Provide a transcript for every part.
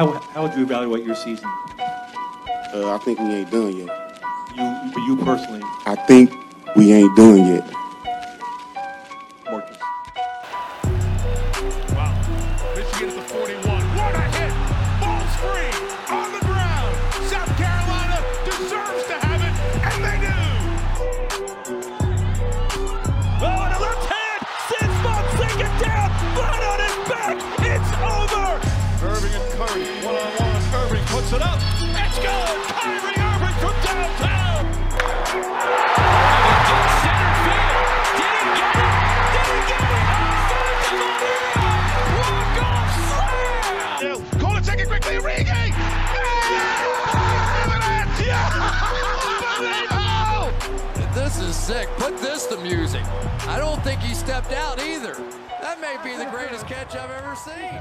how how would you evaluate your season? Uh, I think we ain't done yet. You, for you personally, I think we ain't done yet. I don't think he stepped out either. That may be the greatest catch I've ever seen.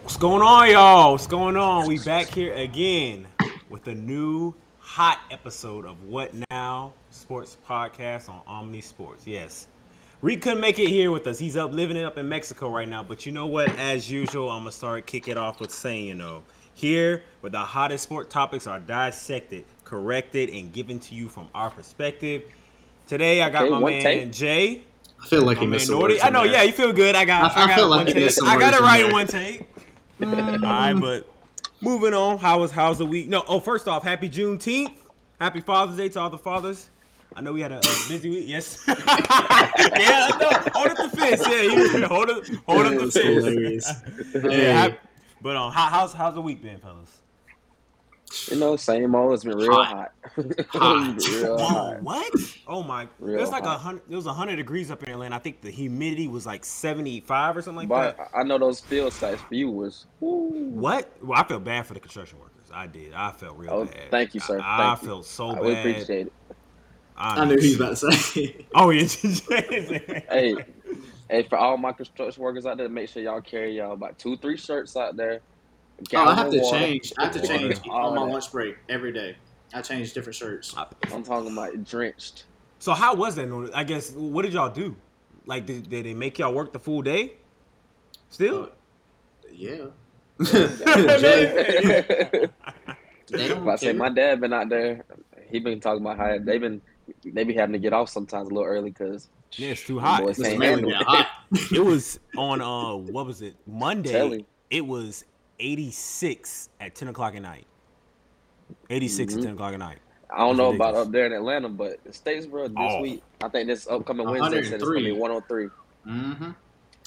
What's going on, y'all? What's going on? We back here again with a new hot episode of What Now Sports Podcast on Omni Sports. Yes. Reed couldn't make it here with us. He's up living it up in Mexico right now. But you know what? As usual, I'm gonna start kick it off with saying, you know, here where the hottest sport topics are dissected, corrected, and given to you from our perspective. Today I got Okay, my one man take. Jay. I feel like My you missed a Nordy. word I know, somewhere. yeah, you feel good. I got I- I I, got feel like one you take. missed I got it right in one take. All right, but moving on. How was how's the week? No, oh, first off, happy Juneteenth. Happy Father's Day to all the fathers. I know we had a, a busy week. Yes. yeah, no, hold up the fist. Yeah, you hold up, hold up the was fist. hilarious. Yeah, Hey. hap- but um, how, how's how's the week been, fellas? You know, same old. It's been real hot. Hot. real Whoa, hot. what? Oh my! it Real was like a hundred. It was a hundred degrees up in Atlanta. I think the humidity was like seventy-five or something like But that. I know those field sites for you was. woo. What? Well, I felt bad for the construction workers. I did. I felt real Oh, bad. thank you, sir. I, I felt so I bad. would appreciate it. I knew he was about to say. Oh yeah. Hey, hey, for all my construction workers out there, make sure y'all carry y'all about two, three shirts out there. Oh, I have to water. change. I have to change All on my that. lunch break every day. I change different shirts. I'm talking about drenched. so how was that? I guess what did y'all do? Like, did, did they make y'all work the full day? Still? Uh, yeah. if They don't I say my dad been out there, he been talking about how they've been they be having to get off sometimes a little early because yeah, it's too hot. boys This is can't mainly handle that it. hot. it was on uh what was it monday it was 86 at 10 o'clock at night 86 Mhm. at 10 o'clock at night I don't know That's about up there in Atlanta, but Statesboro this Oh. week, I think this upcoming Wednesday said it's gonna be 103. 103. Mm-hmm.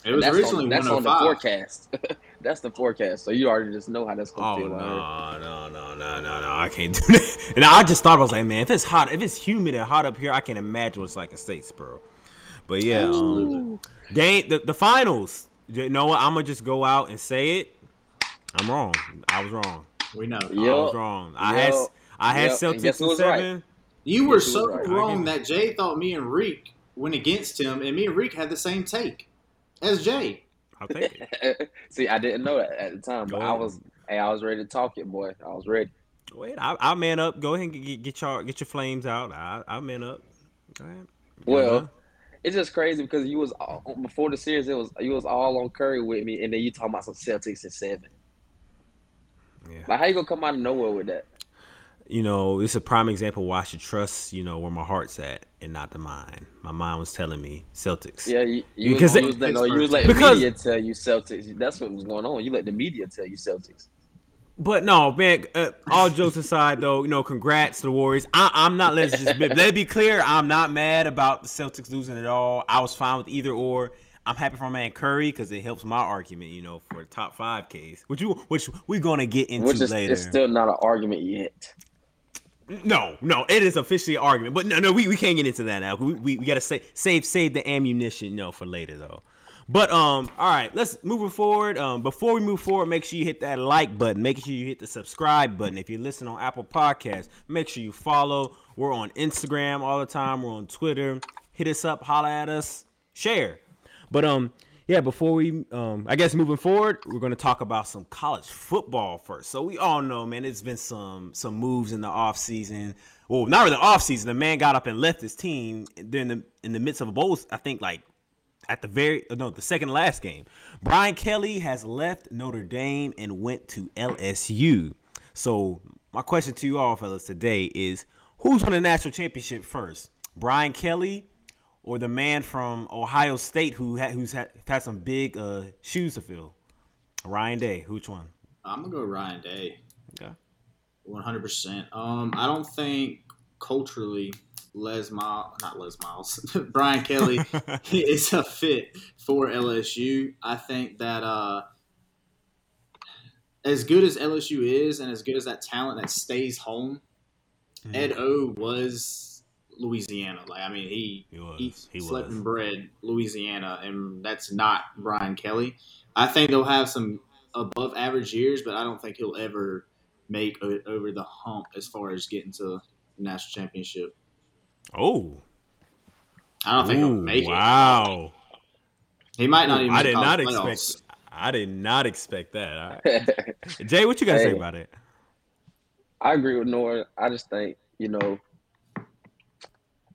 It was that's originally on, that's on the forecast. that's the forecast. So you already just know how that's oh gonna no feel. out here. no no no no no i can't do that and i just thought i was like man if it's hot if it's humid and hot up here i can imagine what's like in statesboro but yeah um game the, the finals you know what i'm gonna just go out and say it i'm wrong i was wrong We know. i was wrong i had i had Yup. And celtics guess who in was right? seven You were so right. wrong that Jay thought me and Reek went against him, and me and Reek had the same take as Jay. I'll take it See, I didn't know that at the time, Go but I was, hey, I was ready to talk it, boy. I was ready. Wait, I, I'll man up. Go ahead and get, get your get your flames out. I, I'll man up. Go ahead. Well, Uh-huh. It's just crazy because you was all, before the series, it was you was all on Curry with me, and then you talking about some Celtics and seven. yeah. Like, how you gonna come out of nowhere with that? You know, it's a prime example why I should trust. You know where my heart's at and not the mind. My mind was telling me Celtics. Yeah, you, you, Because was, it- you was letting, no, you was letting Because- the media tell you Celtics. That's what was going on. You let the media tell you Celtics. But no, man. Uh, all jokes aside, though, you know, congrats to the Warriors. I, I'm not. Let's just be, let it be clear. I'm not mad about the Celtics losing at all. I was fine with either or. I'm happy for my man Curry because it helps my argument, you know, for the top five case, which you, which we're gonna get into Which is later. it's still not an argument yet. No, no, it is officially an argument, but no, no, we, we can't get into that now. We, we, we gotta say, save save the ammunition, know, for later though. But um, all right, let's moving forward. Um, before we move forward, make sure you hit that like button. Make sure you hit the subscribe button. If you listen on Apple Podcasts, make sure you follow. We're on Instagram all the time. We're on Twitter. Hit us up, holla at us, share. But um, Yeah, before we, um, I guess moving forward, we're going to talk about some college football first. So we all know, man, it's been some some moves in the off season. Well, not really off season. The man got up and left his team during the in the midst of a bowl. I think like at the very no the second last game. Brian Kelly has left Notre Dame and went to LSU. So my question to you all, fellas, today is who's won the national championship first? Brian Kelly or the man from Ohio State who ha- who's had, had some big uh, shoes to fill? Ryan Day. Which one? I'm gonna go Ryan Day. Okay. One hundred percent. Um, I don't think culturally Les Miles, not Les Miles, Brian Kelly is a fit for LSU. I think that uh, as good as LSU is, and as good as that talent that stays home, Mhm. Ed O was Louisiana. Like I mean, he He was. he, He slept was. and bred Louisiana, and that's not Brian Kelly. I think they'll have some above average years, but I don't think he'll ever make o- over the hump as far as getting to the national championship. Oh. I don't think he'll Ooh, make it. wow. He might not even. I make did not college playoffs. expect. I did not expect that. All right. Jay, what you got to say about it? I agree with Nora. I just think, you know,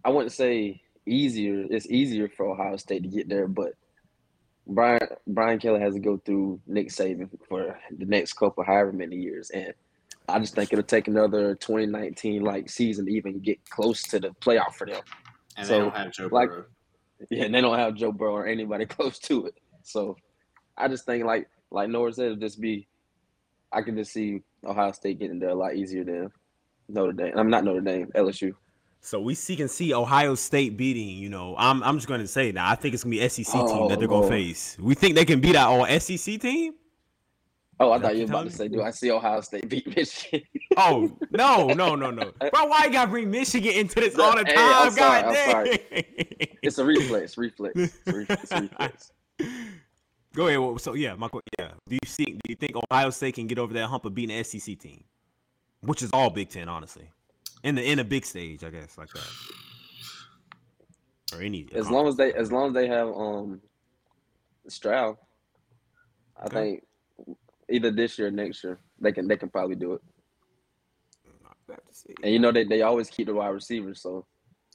I wouldn't say easier. It's easier for Ohio State to get there, but Brian Brian Kelly has to go through Nick Saban for the next couple, however many years, and I just think it'll take another 2019 like season to even get close to the playoff for them. and So, they don't have Joe like- Burrow. Yeah, and they don't have Joe Burrow or anybody close to it. So I just think like like Nora said, it'll just be I can just see Ohio State getting there a lot easier than Notre Dame. I'm not Notre Dame, LSU. So we see can see Ohio State beating. You know, I'm I'm just going to say now. I think it's gonna be SEC team Oh, that they're gonna face. We think they can beat our all SEC team. Oh, I thought you were about to say, do I see Ohio State beat Michigan? Oh no no no no, bro! Why you gotta bring Michigan into this all the Hey, time? I'm sorry, God I'm sorry. it's a reflex, reflex, it's a re- it's a reflex. Go ahead. well, So yeah, Michael. Yeah. Do you see? Do you think Ohio State can get over that hump of beating an SEC team, which is all Big Ten, honestly, in the in a big stage, I guess, like that, or any. As long as they as long as they have um Stroud, I Okay. think either this year or next year they can they can probably do it. And you know they, they always keep the wide receivers, so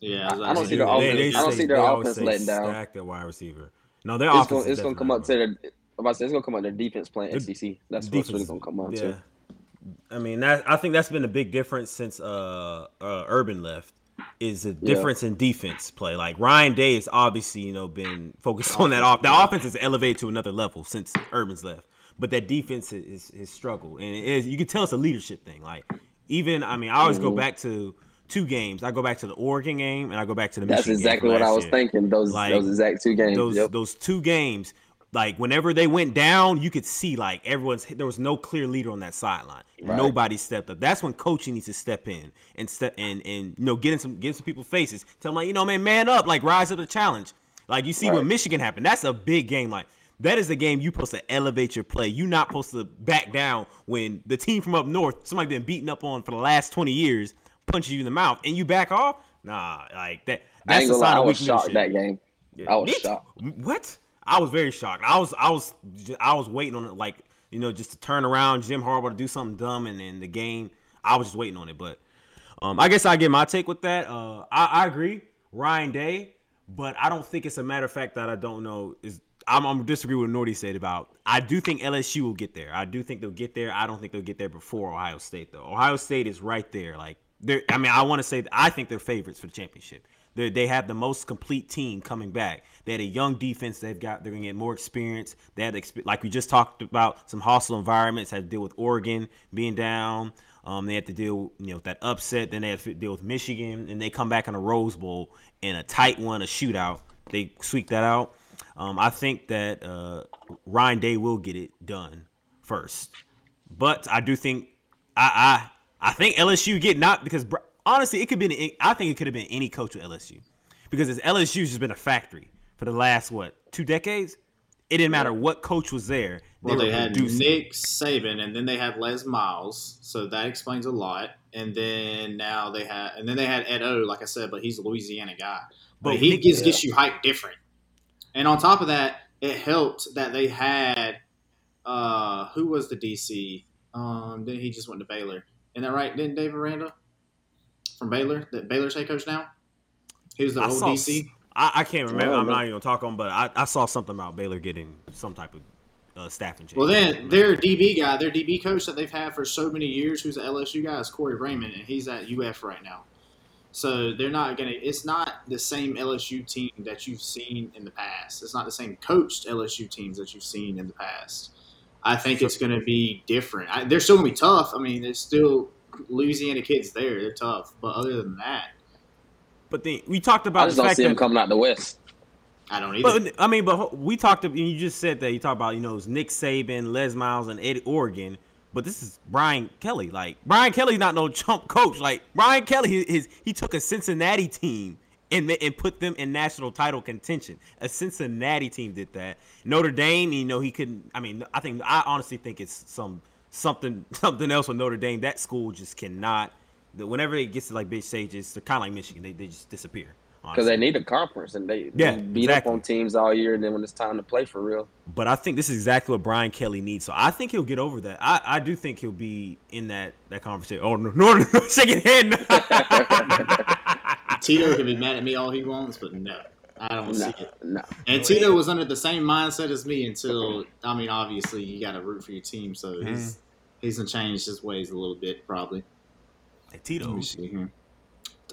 Yeah, I- I don't see say, their they- offense- they I don't say- see their offense letting down. Stack their wide receiver. No, their it's offense gonna is it's gonna come up to their I'm about to say it's gonna come out their defense playing The- SEC. That's the what's really gonna come out yeah. to. I mean, that I think that's been a big difference since uh, uh Urban left. Is the difference in defense play? Like Ryan Day has obviously you know been focused on that off. The offense is elevated to another level since Urban's left, but that defense is is struggle, and it is you can tell it's a leadership thing. Like even I mean, I always go Mhm. back to two games. I go back to the Oregon game, and I go back to the That's Michigan game exactly what I was year thinking. Those Like, those exact two games. those Yep. those two games, like whenever they went down, you could see like everyone's there was no clear leader on that sideline. Right. Nobody stepped up. That's when coaching needs to step in and step and and you know getting some getting some people faces. Tell them like you know man, man up, like rise to the challenge. Like you see Right. what Michigan happened. That's a big game. Like that is the game you supposed to elevate your play. You're not supposed to back down when the team from up north, somebody been beaten up on for the last twenty years, punches you in the mouth and you back off. Nah, like that. I That's ain't a gonna lie, sign I of was shocked that game. Yeah. I was shocked. What? I was very shocked. I was I was I was waiting on it like you know just to turn around Jim Harbaugh to do something dumb and then the game I was just waiting on it. But um, I guess I get my take with that. Uh, I, I agree, Ryan Day, but I don't think it's a matter of fact that I don't know is. I'm, I'm disagree with Nordy said about. I do think LSU will get there. I do think they'll get there. I don't think they'll get there before Ohio State though. Ohio State is right there. Like they're. I mean, I want to say I think they're favorites for the championship. They they have the most complete team coming back. They had a young defense. They've got they're gonna get more experience. They had exp- like we just talked about some hostile environments. Had to deal with Oregon being down. Um, they had to deal you know with that upset. Then they had to deal with Michigan, and they come back in a Rose Bowl in a tight one, a shootout. They squeak that out. Um, I think that uh, Ryan Day will get it done first, but I do think I I, I think LSU get not because honestly it could be I think it could have been any coach with LSU because it's LSU's just been a factory for the last what two decades. It didn't matter what coach was there. Well, they had producing. Nick Saban, and then they had Les Miles, so that explains a lot. And then now they had, and then they had Ed O, like I said, but he's a Louisiana guy. But, But he Nick- gets, gets you hyped different. And on top of that, it helped that they had uh who was the DC? Um, then he just went to Baylor. Isn't that right? Didn't Dave Aranda from Baylor, that Baylor's head coach now? He was the I old saw, DC. I, I can't remember. Oh, I'm not even gonna talk on, but I, I saw something about Baylor getting some type of uh, staffing change. Well, then their DB guy, their DB coach that they've had for so many years, who's an LSU guy, is Corey Raymond, and he's at UF right now. So they're not gonna. It's not the same LSU team that you've seen in the past. It's not the same coached LSU teams that you've seen in the past. I think it's going to be different. I, they're still going to be tough. I mean, there's still Louisiana kids there. They're tough, but other than that, but then we talked I about just the don't fact see him that coming out the West. I don't either. But I mean, but we talked. about You just said that you talked about you know it's Nick Saban, Les Miles, and Ed Orgeron. But this is Brian Kelly. Like Brian Kelly's not no chump coach. Like Brian Kelly, his, his he took a Cincinnati team and and put them in national title contention. A Cincinnati team did that. Notre Dame, you know, he couldn't. I mean, I think I honestly think it's some something something else with Notre Dame. That school just cannot. The- Whenever it gets to like big stages, they're kind of like Michigan. They, they just disappear. Because they need a conference and they, Yeah, they beat exactly. up on teams all year, and then when it's time to play for real, But I think this is exactly what Brian Kelly needs. So I think he'll get over that. I, I do think he'll be in that that conversation. Oh no, no, no shaking head. Tito can be mad at me all he wants, but no, I don't no, see it. no. And Tito was under the same mindset as me until I mean, obviously you got to root for your team, so Mm-hmm. he's he's gonna change his ways a little bit probably. Hey, Let Tito. me see here.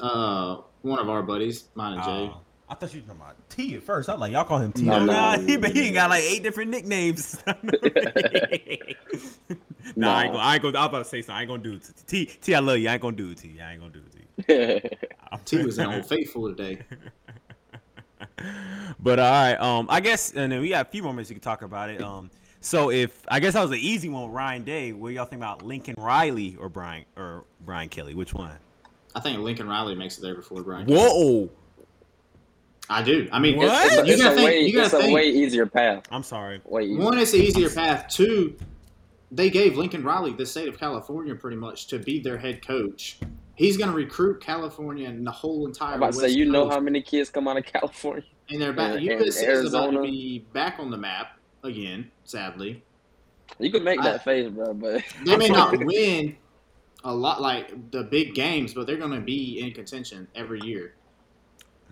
Uh, one of our buddies, mine and Jay. Uh, I thought you were talking about T at first. I was like, y'all call him T. No, no. nah, he, but he got like eight different nicknames. nah, I ain't gonna. I ain't gonna. I was about to say something. I ain't gonna do it. to T. T. I love you. I ain't gonna do it to you. I ain't gonna do it to you. T was in Old Faithful today. But all right, um, I guess, and then we got a few more minutes we can talk about it. Um, so if I guess that was an easy one, with Ryan Day. What y'all think about Lincoln Riley or Brian or Brian Kelly? Which one? I think Lincoln Riley makes it there before Brian. Whoa! I do. I mean, What? it's- It's, a, you it's, gotta a think. way, you gotta it's a think. way easier path. I'm sorry. Way. One, it's an easier path. Two, they gave Lincoln Riley the state of California pretty much to be their head coach. He's going to recruit California and the whole entire. I'm about to say, West you know how many kids come out of California? and they're back. and- USC and is about to be back on the map again. Sadly, You could make I- that face, bro, but they may not win a lot like the big games, but they're going to be in contention every year.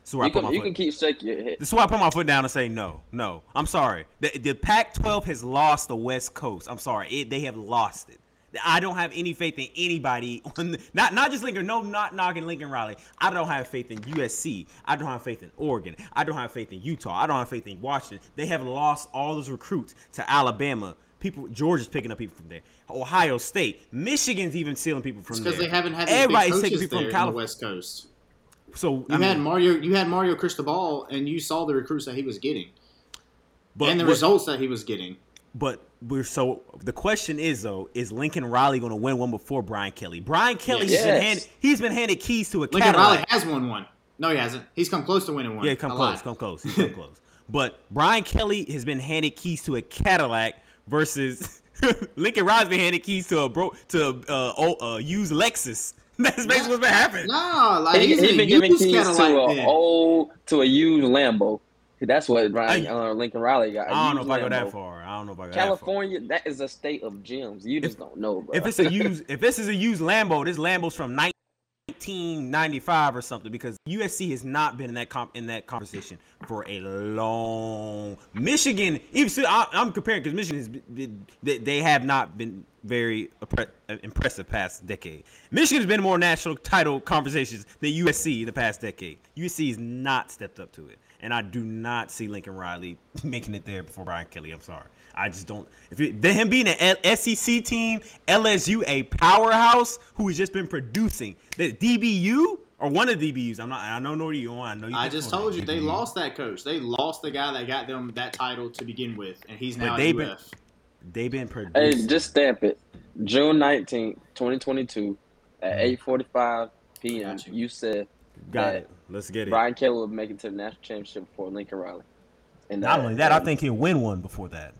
This is where I you put can, my you foot. can keep shaking your head. This is why I put my foot down and say no, no. I'm sorry. The, the Pac-12 has lost the West Coast. I'm sorry. It, they have lost it. I don't have any faith in anybody. On the, not not just Lincoln. No, not knocking Lincoln Riley. I don't have faith in USC. I don't have faith in Oregon. I don't have faith in Utah. I don't have faith in Washington. They have lost all those recruits to Alabama. People, Georgia's picking up people from there. Ohio State, Michigan's even stealing people from there. because they haven't had Everybody's taking people from California. West Coast. So You I had Mario. You had Mario Cristobal, and you saw the recruits that he was getting, but and the results that he was getting. But we're so the question is though, is Lincoln Riley going to win one before Brian Kelly? Brian Kelly's Yes. been handed he's been handed keys to a Lincoln Cadillac. Riley has won one. No, he hasn't. He's come close to winning one. yeah, come I close, lied. come close, he's come close. But Brian Kelly has been handed keys to a Cadillac versus Lincoln Riley's been handed keys to a bro to a uh, oh, uh, used Lexus. That's basically what's been happening. No, like He, he's he a been giving keys Cadillac to then. a old to a used Lambo. That's what Ryan uh, Lincoln Riley got. I don't know if I go that far. I don't know if I go California, that is a state of gems. You just don't know, bro. that. If it's a used, if this is a used Lambo, this Lambo's from 1995 or something because USC has not been in that comp in that conversation for a long. Michigan, even still, I, I'm comparing because Michigan has been, they, they have not been very uh, impressive past decade. Michigan has been more national title conversations than USC in the past decade. USC has not stepped up to it, and I do not see Lincoln Riley making it there before Brian Kelly. I'm sorry. I just don't. If it, then him being an SEC team, LSU a powerhouse who has just been producing the DBU or one of the DBUs. I'm not. I don't know where you want. I know you. I just told it. you they lost that coach. They lost the guy that got them that title to begin with, and he's But now they've been- UF. They've been producing. hey, just stamp it. June nineteenth, twenty twenty two, at mm-hmm. eight forty five p.m. You. You said Got that it. Let's get it. Brian Kelly will make it to the national championship before Lincoln Riley. And Not uh, only that, I think he'll win one before that.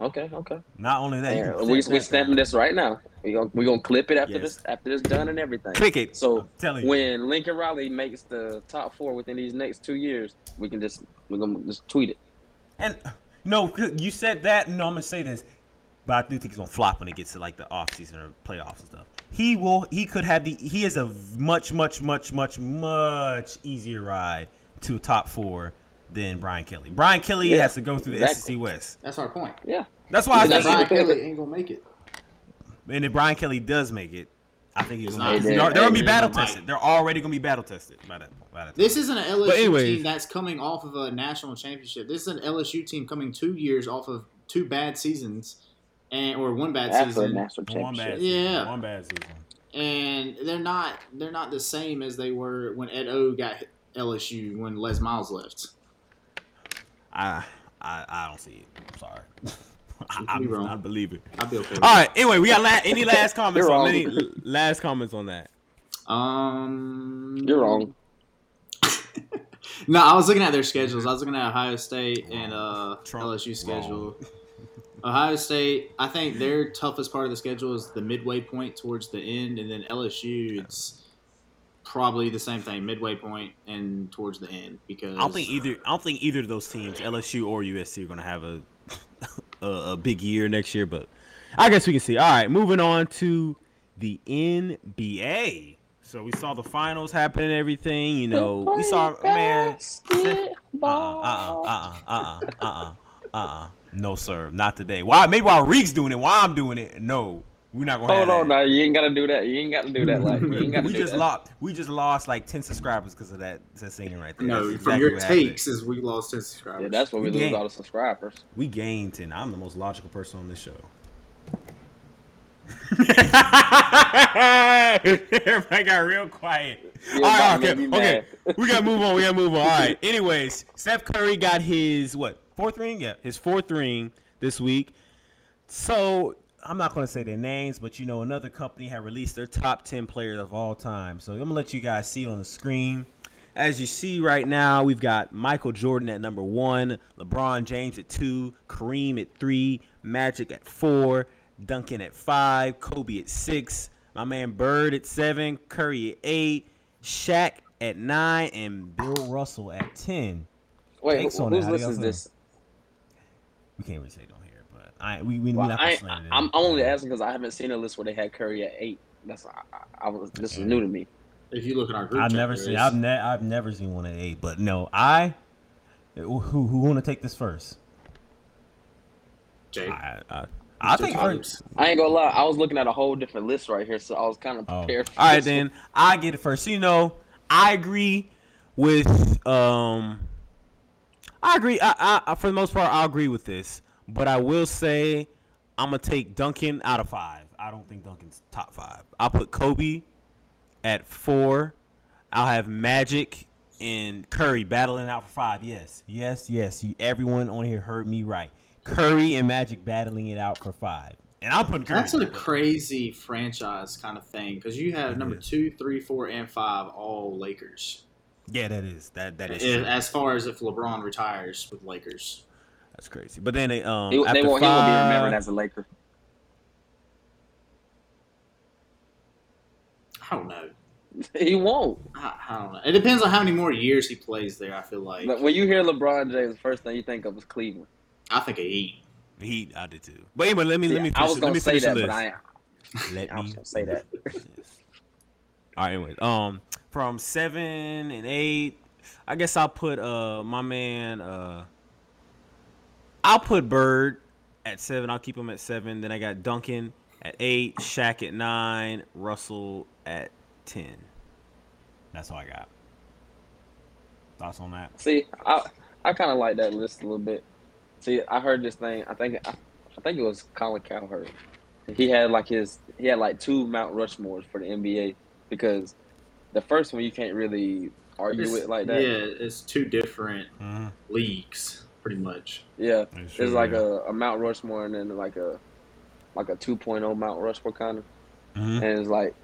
Okay, okay. Not only that, Yeah, we stamp we stamping this right now. We gonna we gonna clip it after Yes. this after this done and everything. Click it. So I'm you. when Lincoln Riley makes the top four within these next two years, we can just we're gonna just tweet it. And No, you said that. No, I'm gonna say this, but I do think he's gonna flop when it gets to like the off season or playoffs and stuff. He will. He could have the. He is a much, much, much, much, much easier ride to top four than Brian Kelly. Brian Kelly Yeah, has to go through the exactly. SEC West. That's our point. Yeah. That's why I That's think. Brian Kelly ain't gonna make it. And if Brian Kelly does make it, I think he's gonna. not- They're, they're gonna be battle tested. They're already gonna be battle tested by that. By that. This isn't an LSU anyways. team that's coming off of a national championship. This is an LSU team coming two years off of two bad seasons, and or one bad After a season, national One bad. Season. Yeah. One bad season. and they're not they're not the same as they were when Ed O got LSU when Les Miles left. I I, I don't see it. I'm sorry. I, You could be I, wrong. I believe it. I'd be okay. With All right. Anyway, we got la- any last comments You're on wrong. any last comments on that? that. Um, You're wrong. No, I was looking at their schedules. I was looking at Ohio State and uh, Trump LSU schedule. Ohio State, I think their toughest part of the schedule is the midway point towards the end, and then LSU, it's probably the same thing, midway point and towards the end. Because I don't think either. I don't think either of those teams, LSU or USC, are going to have a, a a big year next year. But I guess we can see. All right, moving on to the NBA. So we saw the finals happen and everything. You know, we saw man. Uh uh uh uh uh uh uh uh uh. No sir, not today. Why? Maybe while Reek's doing it, while I'm doing it. No, we're not gonna. Hold have on that. now. You ain't gotta do that. You ain't gotta do that. Like you ain't gotta we do just that. lost. We just lost like ten subscribers because of that, that singing right there. no, That's from exactly your takes is we lost 10 subscribers. Yeah, that's what we We lose all the subscribers. We gained ten. I'm the most logical person on this show. Everybody got real quiet. You're All right, okay, okay. We gotta move on. We gotta move on. All right. Anyways, Steph Curry got his what fourth ring? Yeah, his fourth ring this week. So I'm not gonna say their names, but you know, another company had released their top ten players of all time. So I'm gonna let you guys see on the screen. As you see right now, we've got Michael Jordan at number one, LeBron James at two, Kareem at three, Magic at four, Duncan at five, Kobe at six, my man Bird at seven, Curry at eight, Shaq at nine, and Bill Russell at ten. Wait, Takes who, on whose that. How do list is this? We can't really say it on here, but I we we, we Well, not I, gonna slam it in. I'm only asking because I haven't seen a list where they had Curry at eight. That's I, I, I was. This is new to me. If you look at our group I've chat, never seen. I've ne- I've never seen one at eight. But no, I. Who who want to take this first? Jay. I I, I think first. I ain't gonna lie. I was looking at a whole different list right here, so I was kind of Oh. prepared. for All right then, one. I get it first. So, you know, I agree with um. I agree. I, I for the most part, I agree with this. But I will say, I'm gonna take Duncan out of five. I don't think Duncan's top five. I'll put Kobe at four. I'll have Magic and Curry battling out for five. Yes, yes, yes. You, everyone on here heard me right. Curry and Magic battling it out for five. And I'll put Curry. That's a crazy franchise kind of thing because you have number two, three, four, and five all Lakers. Yeah, that is that that is. If- true. as far as if LeBron retires with Lakers. That's crazy. But then they um He, they after won't, he won't be remembered as a Laker. I don't know. he won't. I, I don't know. It depends on how many more years he plays there. I feel like But when you hear LeBron James, the first thing you think of is Cleveland. I think a Heat. He I did too. But anyway, let me let me I was let gonna me say finish that, but. I, ain't- let I was me gonna say that. Yes. All right, anyways, um, from seven and eight, I guess I'll put uh my man uh I'll put Bird at seven. I'll keep him at seven. Then I got Duncan at eight, Shaq at nine, Russell at ten. That's all I got. Thoughts on that? See, I I kind of like that list a little bit. See, I heard this thing. I think I, I think it was Colin Cowherd. He had like his he had like two Mount Rushmores for the NBA because the first one you can't really argue It's- with like that. Yeah, it's two different Mm-hmm. leagues, pretty much. Yeah, That's there's like a, a Mount Rushmore and then like a like a 2.0 Mount Rushmore kind of. Mhm. And it's like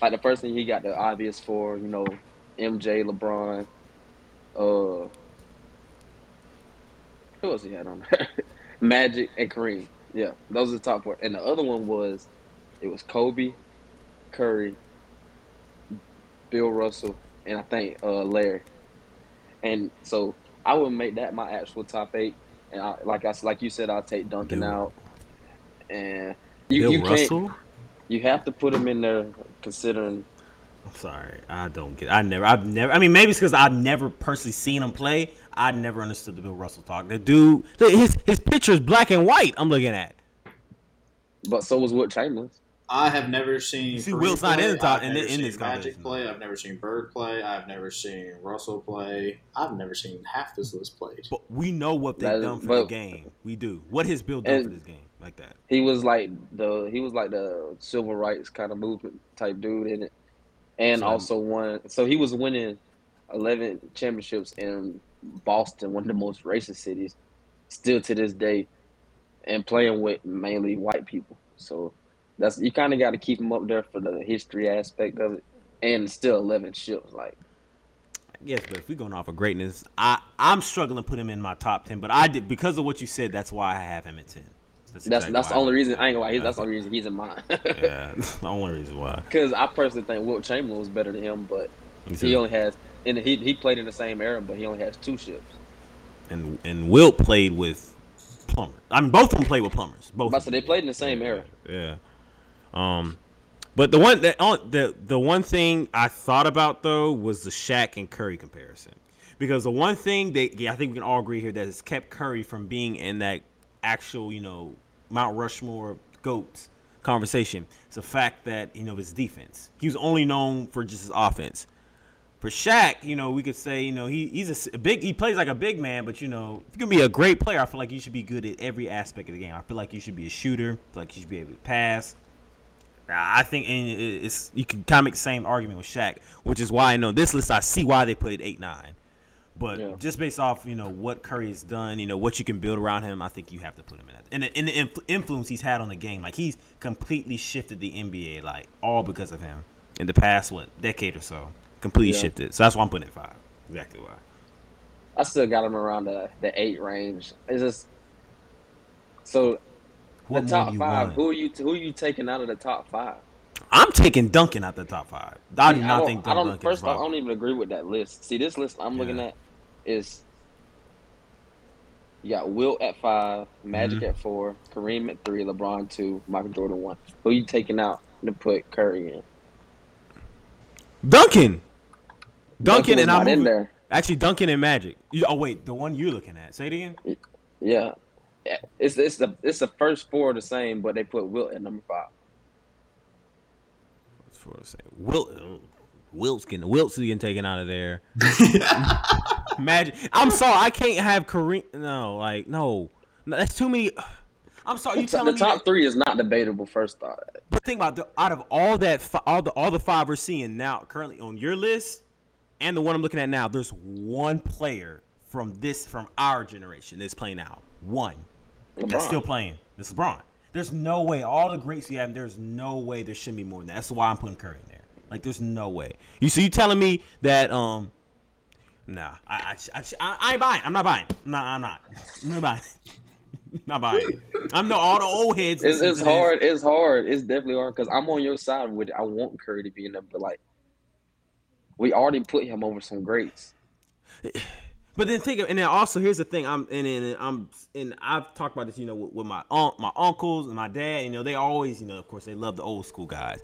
like the first thing he got the obvious for, you know, MJ, LeBron, uh who else he had on there? Magic and Kareem. Yeah, those are the top four. And the other one was it was Kobe, Curry, Bill Russell, and I think uh Larry. And so I would make that my actual top eight. And I, like I like you said, I'll take Duncan Bill- out. And you, Bill you can't. Russell. You have to put him in there, considering I'm sorry, I don't get. I never. I've never. I mean, maybe it's because I've never personally seen him play. I never understood the Bill Russell talk. The dude, his his picture is black and white. I'm looking at. But so was Wilt Chamberlain. I have never seen. See, Kareem Wilt's not in the top- I've in never in seen this Magic play. I've never seen Bird play. I've never seen Russell play. I've never seen half this list played. But we know what they've That is- done for the game. We do. What has Bill done for this game like that? He was like the he was like the civil rights kind of movement type dude in it, and So- also won. So he was winning eleven championships in Boston, one of the most racist cities, still to this day, and playing with mainly white people. So that's you kind of got to keep him up there for the history aspect of it, and still eleven ships. Like Yes, but if we're going off of greatness, I I'm struggling to put him in my top ten. But I did because of what you said. That's why I have him at ten. that's exactly that's the why I only reason. I ain't lie. That's the only reason he's in mine. yeah, that's the only reason why. Because I personally think Wilt Chamberlain was better than him, but he only has and he he played in the same era, but he only has two ships. and and Wilt played with Plummer. I mean, both of them played with Plumbers. Both. But so they played in the same era. Yeah. Um, but the one that on the the one thing I thought about though was the Shaq and Curry comparison, because the one thing that yeah, I think we can all agree here that has kept Curry from being in that actual you know Mount Rushmore goats conversation is the fact that you know his defense. He was only known for just his offense. For Shaq, you know, we could say, you know, he, he's a, big, he plays like a big man, but you know, if you can be a great player, I feel like you should be good at every aspect of the game. I feel like you should be a shooter. I feel like you should be able to pass. I think and it's you can kind of make the same argument with Shaq, which is why I know this list I see why they put it eight nine. But Yeah. just based off you know what Curry has done, you know what you can build around him, I think you have to put him in that. And the, and the influ- influence he's had on the game, like he's completely shifted the NBA, like all because of him in the past what decade or so, completely Yeah. shifted. So that's why I'm putting it five. Exactly why. I still got him around the the eight range. It's just so What the top do five. want? Who are you? Who are you taking out of the top five? I'm taking Duncan out the top five. I do See, not don't- think I don't. First I don't even agree with that list. See, this list I'm looking at is you got Wilt at five, Magic Mm-hmm. at four, Kareem at three, LeBron two, Michael Jordan one. Who you taking out to put Curry in? Duncan. Duncan was and I'm in there. Actually, Duncan and Magic. You, oh wait, the one you're looking at. Say it again. Yeah. Yeah. It's it's the it's the first four the same, but they put Wilt at number five. What's for the same? Wilt, Wilt's getting Wilt's getting taken out of there. Magic. I'm sorry, I can't have Kareem. No, like no, no that's too many. I'm sorry, you So telling the me? top that- three is not debatable. First thought. but think about the, out of all that, all the all the five we're seeing now currently on your list, and the one I'm looking at now. There's one player from this from our generation that's playing now. One. That's still playing. This is LeBron. There's no way. All the greats you have, there's no way there shouldn't be more than that. That's why I'm putting Curry in there. Like, there's no way. You so you telling me that um, nah, I I, I, I, I ain't buying. I'm not buying. Nah, I'm not. I'm not buying. not buying. I'm the all the old heads. It's, it's hard. It's hard. It's definitely hard because I'm on your side with it. I want Curry to be in there, but like, we already put him over some greats. But then think of, and then also here's the thing. I'm and, and I'm and I've talked about this, you know, with, with my aunt, my uncles and my dad. You know, they always, you know, of course, they love the old school guys.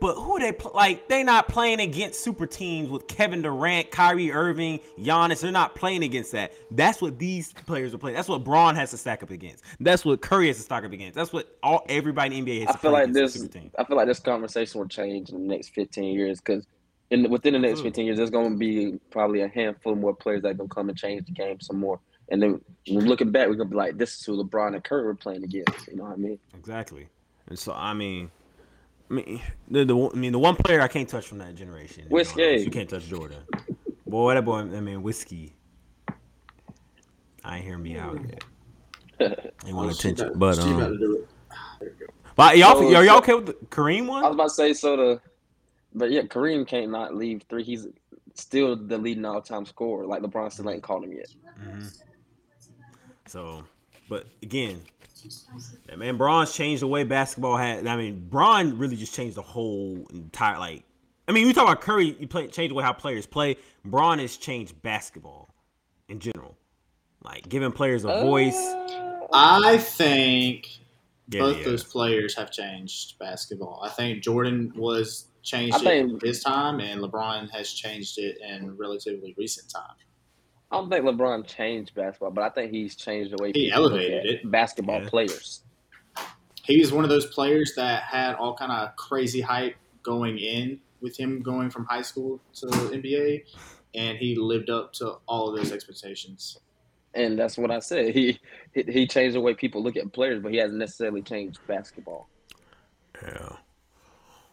But who they pl- like? They not playing against super teams with Kevin Durant, Kyrie Irving, Giannis. They're not playing against that. That's what these players are playing. That's what Bron has to stack up against. That's what Curry has to stack up against. That's what all everybody in the NBA has I to feel play like against this. I feel like this conversation will change in the next 15 years because in within the next 15 years, there's going to be probably a handful more players that are going to come and change the game some more. And then looking back, we're gonna be like, this is who LeBron and Curry were playing against. You know what I mean? Exactly. And so I mean, I mean the, the one- I mean the one player I can't touch from that generation. is Whiskey. Jordan. You can't touch Jordan. Boy, that boy. I mean, whiskey. I ain't hear me out yet. They want attention, but She about to um, do it. but y'all, So- are y'all okay with the Kareem one? I was about to say so the, but yeah, Kareem can't not leave three. He's still the leading all-time scorer. Like LeBron still ain't called him yet. So, but again, man, Bron's changed the way basketball had. I mean, Bron really just changed the whole entire like. I mean, we talk about Curry, you play change the way how players play. Bron has changed basketball in general. like giving players a voice. Uh, I think Yeah, both yeah. those players have changed basketball. I think Jordan was changed I it think- in his time, and LeBron has changed it in relatively recent time. I don't think LeBron changed basketball, but I think he's changed the way He elevated it. basketball Yeah. players. was one of those players that had all kind of crazy hype going in with him going from high school to NBA, and he lived up to all of those expectations. And that's what I said. He he, he changed the way people look at players, but he hasn't necessarily changed basketball. Yeah.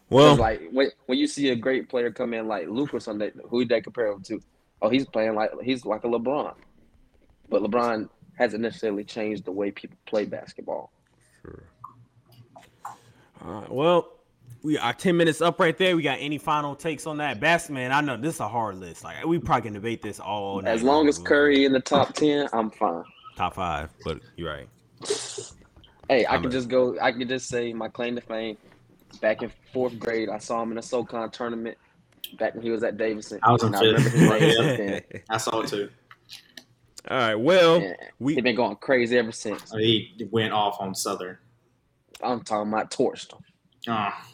Well, like when when you see a great player come in like Luke or something, who they compare him to? Oh, he's playing like he's like a LeBron, but LeBron hasn't necessarily changed the way people play basketball. all right, well, we are ten minutes up right there. We got any final takes on that? Bass man, I know this is a hard list. Like we probably can debate this all night. As long as Curry in the top ten, I'm fine. top five, but you're right. Hey, I I'm can a- just go. I can just say my claim to fame. Back in fourth grade, I saw him in a SoCon tournament. Back when he was at Davidson, I was in and I remember fifth. his name since then. I saw it too. all right, well, And we He's been going crazy ever since. He went off on Southern. I'm talking about torched him. Ah,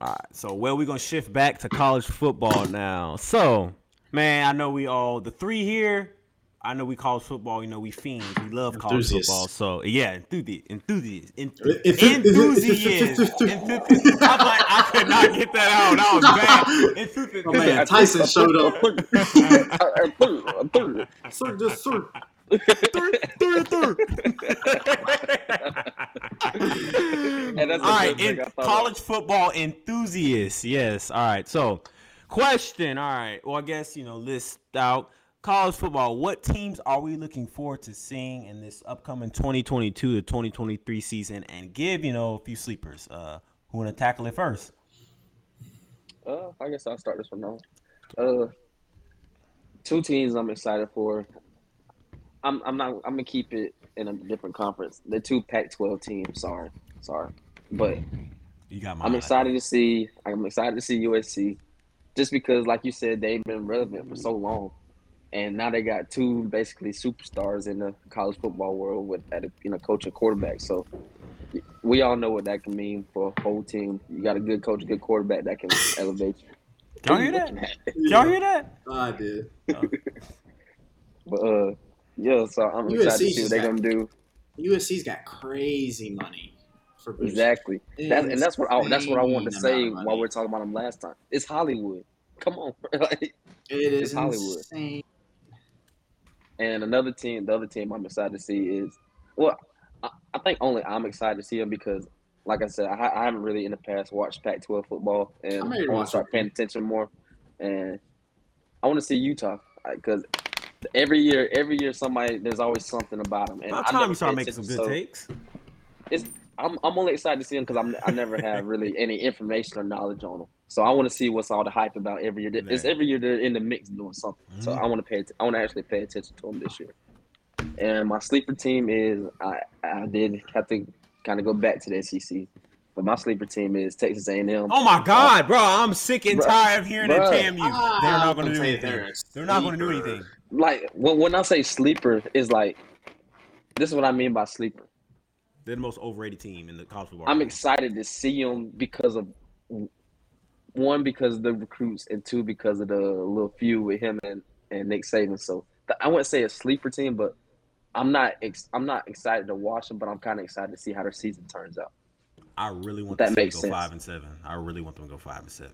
All right, so well, we're gonna shift back to college football now. So, man, I know we all the three here. I know we college football. You know, we fiends. We love college Enthusiasts. football. So yeah, enthusiast, enthusiast, Enthu- enthusiast, enthusiast. I'm like, I could not get that out. That was bad. Enthusiast. Oh, man, Tyson showed up. up. Sir, just sir. Third, third. And that's all right, in college football enthusiasts. Yes. All right. So, question. All right. Well, I guess you know list out college football. What teams are we looking forward to seeing in this upcoming 2022 to 2023 season? And give you know a few sleepers. Uh, who want to tackle it first? Uh, I guess I'll start this one now. Uh, two teams I'm excited for. I'm I'm not I'm gonna keep it in a different conference. The two Pac-12 teams. Sorry, sorry, but You got my. I'm excited to see. I'm excited to see USC, just because, like you said, they've been relevant for so long, and now they got two basically superstars in the college football world with at a, you know coach and quarterback. So we all know what that can mean for a whole team. You got a good coach, a good quarterback that can elevate you. Y'all hear that? Y'all hear that? I did. But uh, yeah, so I'm excited to USC see what they're gonna do. USC's got crazy money for boosters. Exactly. That, and that's what I, that's what I wanted to say amount of while we are talking about them last time. It's Hollywood. Come on. Like, It is It's Hollywood. insane. And another team, the other team I'm excited to see is, well, I, I think only I'm excited to see them because, like I said, I, I haven't really in the past watched Pac-12 football, and I want to start paying attention more. And I want to see Utah because every year, every year, somebody there's always something about them. And time you start making some good so takes. It's, I'm, I'm only excited to see them because I'm I never have really any information or knowledge on them. So I want to see what's all the hype about every year. It's every year they're in the mix doing something. So Mhm. I want to pay. I want to actually pay attention to them this year. And my sleeper team is I I did have to kind of go back to the SEC, but my sleeper team is Texas A&M. Oh my God, bro! I'm sick and Bruh. tired of hearing that Bruh. TAMU. Ah, They're not going to do anything. they're They're not going to do anything. Like when when I say sleeper is like this is what I mean by sleeper. They're the most overrated team in the college football. I'm excited to see them because of one because of the recruits and two because of the little feud with him and, and Nick Saban. So th- I wouldn't say a sleeper team, but I'm not ex- I'm not excited to watch them, but I'm kind of excited to see how their season turns out. I really want That them to makes go sense. five and seven. I really want them to go five and seven.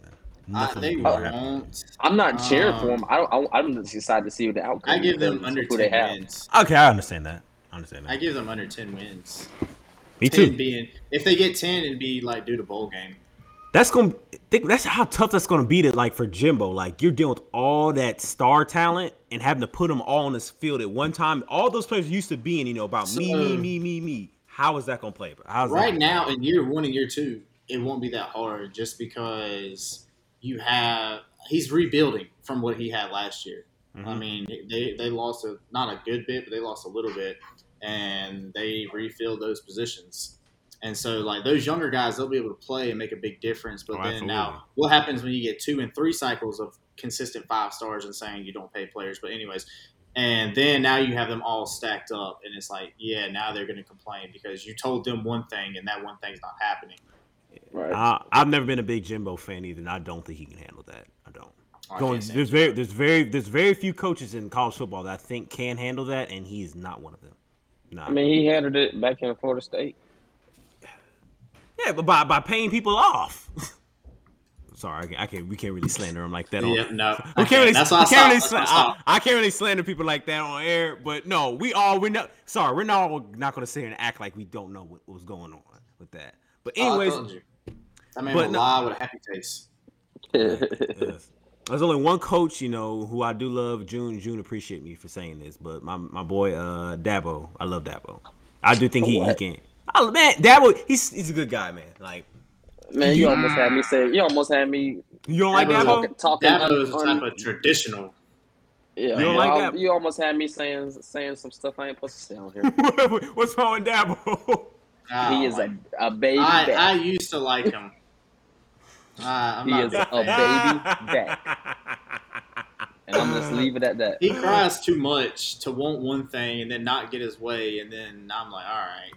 I, Nothing they will happen. won't. I'm not cheering for Um, them. I don't. I, I'm just excited to see what the outcome. I give them because under of who they ten have. wins. Okay, I understand that. I understand that. I give them under ten wins. Me 10 too. being if they get ten, it'd be like due to bowl game. That's gonna think that's how tough that's gonna be to like for Jimbo. Like you're dealing with all that star talent and having to put them all on this field at one time. All those players used to being, you know, about me, So- me, me, me, me. How is that gonna play? How's Right now, play? in year one and year two, it won't be that hard just because you have he's rebuilding from what he had last year. I Mhm. mean, they they lost a not a good bit, but they lost a little bit, and they refilled those positions. And so, like those younger guys, they'll be able to play and make a big difference. But Oh, then absolutely. now, what happens when you get two and three cycles of consistent five stars and saying you don't pay players? But anyways, And then now you have them all stacked up, and it's like, yeah, now they're going to complain because you told them one thing and that one thing's not happening. Right. I, I've never been a big Jimbo fan either, and I don't think he can handle that. I don't. Oh, I Going, can't there's very there's very there's very few coaches in college football that I think can handle that, and he's not one of them. Nah. I mean, he handled it back in Florida State. Yeah, but by by paying people off. Sorry, I can't, I can't. We can't really slander them like that. On, Yeah, no, we I can't really. That's why I can't stopped. really That's I I, can't really slander people like that on air. But no, we all we're not. Sorry, we're not all not going to sit here and act like we don't know what, what was going on with that. But Oh, I anyways, told you. That man but will no- lie with a happy face. Yes. There's only one coach, you know, who I do love. June, June, appreciate me for saying this, but my my boy, uh, Dabo, I love Dabo. I do think he, he What? can. Oh man, Dabo, he's he's a good guy, man. Like Man, you almost had me say. You almost had me you don't like Dabo? talking. talking Dabo is a un- type of traditional. Yeah, You don't like al- that? You almost had me saying saying some stuff I ain't supposed to say on here. What's wrong with Dabo? I he is a, a baby I, back. I used to like him. Uh, I'm He not is a fan. baby back. and I'm just leave it at that. He cries too much to want one thing and then not get his way, and then I'm like, all right.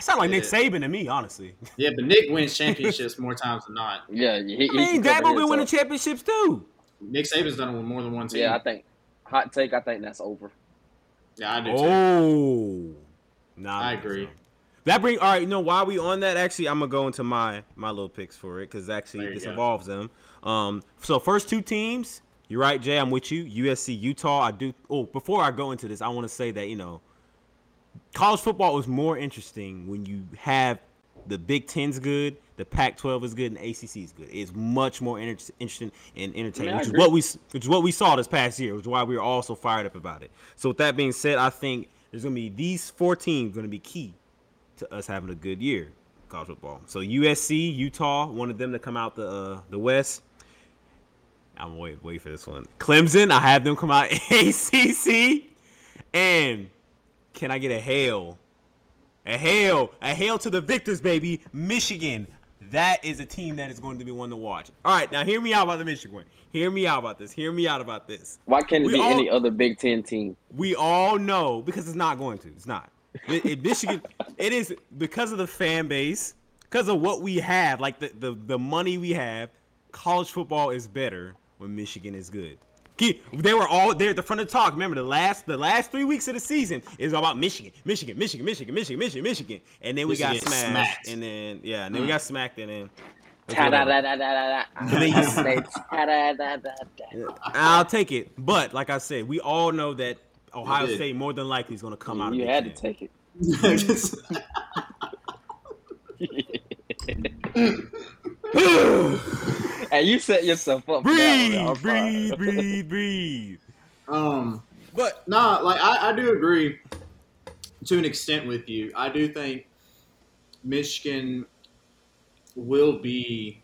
That sound like Nick Saban to me, honestly. Yeah, but Nick wins championships more times than not. Yeah, he, he I mean, can cover Dabo been his winning championships too. Nick Saban's done it with more than one team. Yeah, I think hot take. I think that's over. Yeah, I do too. Oh, nah, I agree. so. That bring all right. You know why we on that? Actually, I'm gonna go into my my little picks for it because actually this go. involves them. Um, so first two teams. You're right, Jay. I'm with you. USC, Utah. I do. Oh, before I go into this, I want to say that you know, college football is more interesting when you have the Big Ten's good, the Pac-12 is good, and the ACC is good. It's much more inter- interesting and entertaining, which is what we which is what we saw this past year, which is why we were all so fired up about it. So with that being said, I think there's gonna be these four teams gonna be key to us having a good year college football. So USC, Utah, one of them to come out the uh, the West. I'm wait wait for this one. Clemson, I have them come out ACC, and can I get a hail? A hail, a hail to the victors, baby. Michigan. That is a team that is going to be one to watch. All right, now hear me out about the Michigan one. Hear me out about this. Hear me out about this. Why can't it We be all- any other Big Ten team? We all know because it's not going to. It's not. It, it- Michigan. It is because of the fan base, because of what we have, like the, the the money we have. College football is better when Michigan is good. Keep- They were all there at the front of the talk. Remember the last the last three weeks of the season is all about Michigan, Michigan, Michigan, Michigan, Michigan, Michigan, Michigan, and then we got smashed, smacked. and then yeah, and then we mm. got smacked, and then. I'll take it, but like I said, we all know that Ohio. State more than likely is going to come out. You of had to take it. And you set yourself up. for that breathe, breathe, breathe, breathe. um, But no, like I, I do agree to an extent with you. I do think Michigan will be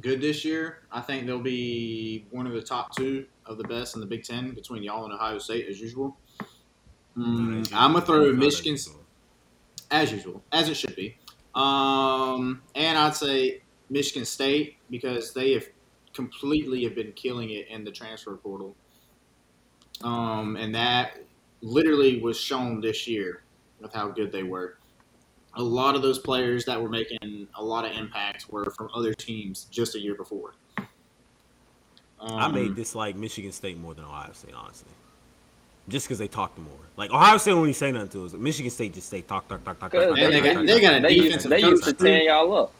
good this year. I think they'll be one of the top two of the best in the Big Ten between y'all and Ohio State as usual. Mm, I'm gonna throw Michigan as usual, as it should be. Um, and I'd say Michigan State because they have completely have been killing it in the transfer portal. Um, and that literally was shown this year with how good they were. A lot of those players that were making a lot of impacts were from other teams just a year before. Um, I may dislike Michigan State more than Ohio State, honestly. Just because they talk more. Like Ohio State don't really say nothing to us. Michigan State just say talk, talk, talk, talk, talk. Good. talk, And they talk, got- talk, they talk, got a talk. They used, defensive they used to coach. tear y'all up.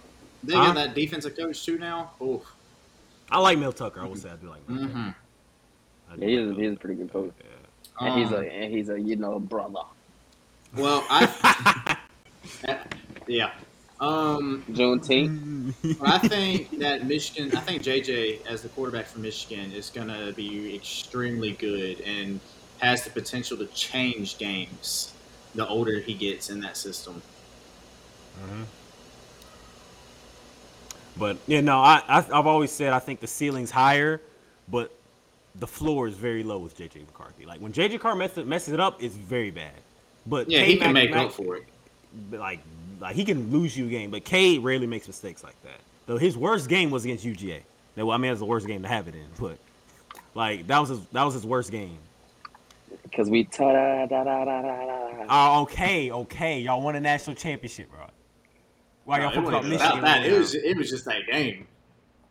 They Huh? got that defensive coach too now. Oof. I like Mel Tucker. I will say I do like Mel Tucker. Mhm. Yeah, he's, a, he's a pretty good coach. Tucker. And he's a Um, and he's a you know brother. well, I yeah. Um, Juneteenth. I think that Michigan, I think JJ as the quarterback for Michigan is going to be extremely good and has the potential to change games the older he gets in that system. But yeah, no, I, I I've always said I think the ceiling's higher, but the floor is very low with JJ McCarthy. Like when JJ Carr messes, messes it up, it's very bad. But Yeah, K he can Mac- make Mac- up for it. like like he can lose you a game, but K rarely makes mistakes like that. Though his worst game was against UGA. Now, well, I mean, it was the worst game to have it in, but like that was his that was his worst game. Cause we ta da da da da da da. Oh, okay, okay. Y'all won a national championship, bro. Why y'all it about wasn't Michigan? about that. It was it was just that game.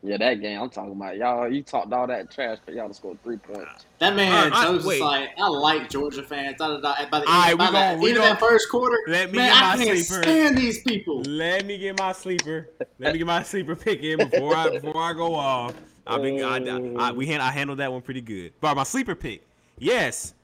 Yeah, that game I'm talking about. Y'all, you talked all that trash, but y'all to score three points. That man Alright, I- chose wait. just like I like Georgia fans. Da, da, da. By the Alright, end, by we the gon- we end of that first quarter, Let me man, get I my can't sleeper. stand these people. Let me get my sleeper. Let me get my sleeper pick in before I before I go off. I've been I, I, I- we hand, I handled that one pretty good. But my sleeper pick, yes.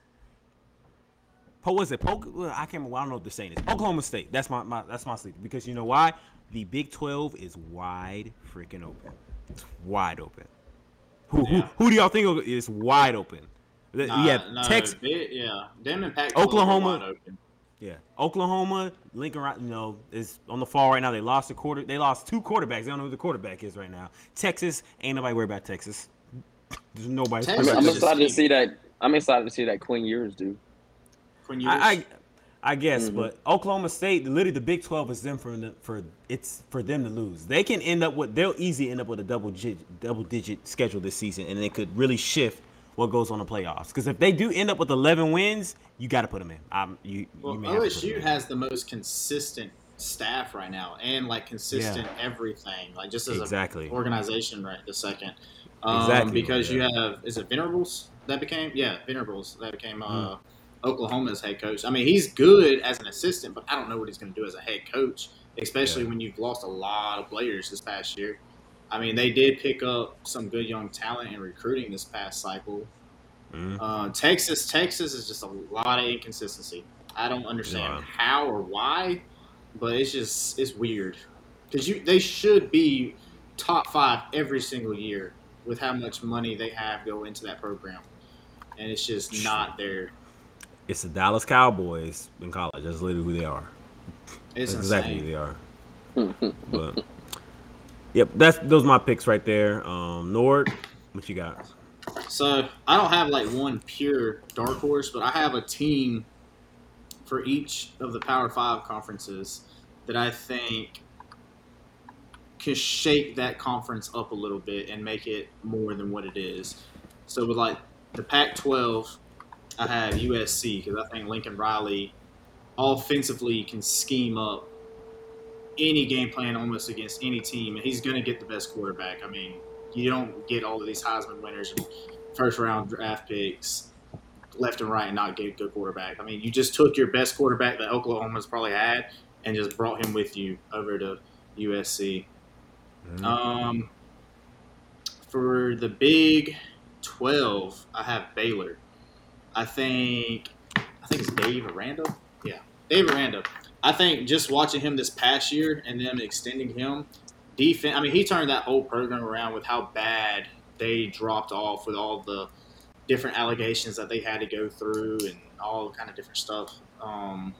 Po was it? Po, uh, I can't remember. I don't know what they're saying. Is Oklahoma State. That's my, my that's my sleeper because you know why? The Big Twelve is wide freaking open. It's wide open. Who who, Yeah. who do y'all think is wide open? The- Nah, you have no, Texas. they- yeah, them and Pac Oklahoma- Yeah, Oklahoma, Lincoln, right? You know, is on the fall right now. They lost a quarter. They lost two quarterbacks. They don't know who the quarterback is right now. Texas ain't nobody worried about Texas. There's nobody. Texas I'm, I'm excited to see that. I'm excited to see that Quinn Ewers do. When you I, I, I guess, Mhm. but Oklahoma State, literally, the Big Twelve is them for for it's for them to lose. They can end up with they'll easily end up with a double digit, double digit schedule this season, and it could really shift what goes on the playoffs. Because if they do end up with 11 wins, you got to put them in. Um, you, well, you may have to put 'em OSU has the most consistent staff right now, and like consistent everything, like just as exactly. an organization right the second. Um, Exactly, because yeah. you have is it Venables that became yeah Venables that became uh, Oklahoma's head coach. I mean he's good as an assistant, but I don't know what he's going to do as a head coach, especially Yeah. when you've lost a lot of players this past year. I mean they did pick up some good young talent in recruiting this past cycle. Mhm. Uh, Texas, Texas is just a lot of inconsistency. I don't understand Yeah. how or why, but it's just it's weird because you they should be top five every single year with how much money they have go into that program, and it's just not there. It's the Dallas Cowboys in college. That's literally who they are. It's That's exactly who they are. but yep, that's those are my picks right there. Um, Nord, what you got? So I don't have like one pure dark horse, but I have a team for each of the Power Five conferences that I think can shake that conference up a little bit and make it more than what it is. So with like the Pac-12, I have USC because I think Lincoln Riley offensively can scheme up any game plan almost against any team, and he's going to get the best quarterback. I mean, you don't get all of these Heisman winners and first round draft picks left and right and not get a good quarterback. I mean, you just took your best quarterback that Oklahoma's probably had and just brought him with you over to USC. Mhm. Um, for the Big Twelve, I have Baylor. I think I think it's Dave Aranda. Yeah, Dave Aranda. I think just watching him this past year and them extending him, defense. I mean, he turned that whole program around with how bad they dropped off with all the different allegations that they had to go through and all kind of different stuff. Um,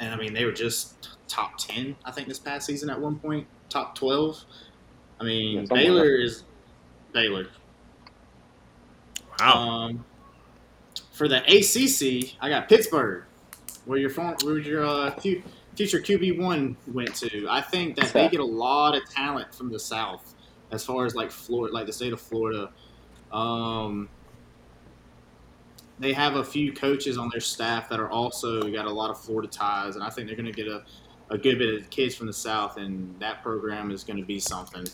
and I mean, they were just top ten, I think, this past season at one point, top twelve. I mean, Yeah. Baylor is Baylor. Wow. Um, for the ACC, I got Pittsburgh, where your form, where your uh, fu- future QB one went to. I think that they get a lot of talent from the South, as far as like Florida, like the state of Florida. Um, they have a few coaches on their staff that are also got a lot of Florida ties, and I think they're going to get a, a good bit of kids from the South, and that program is going to be something.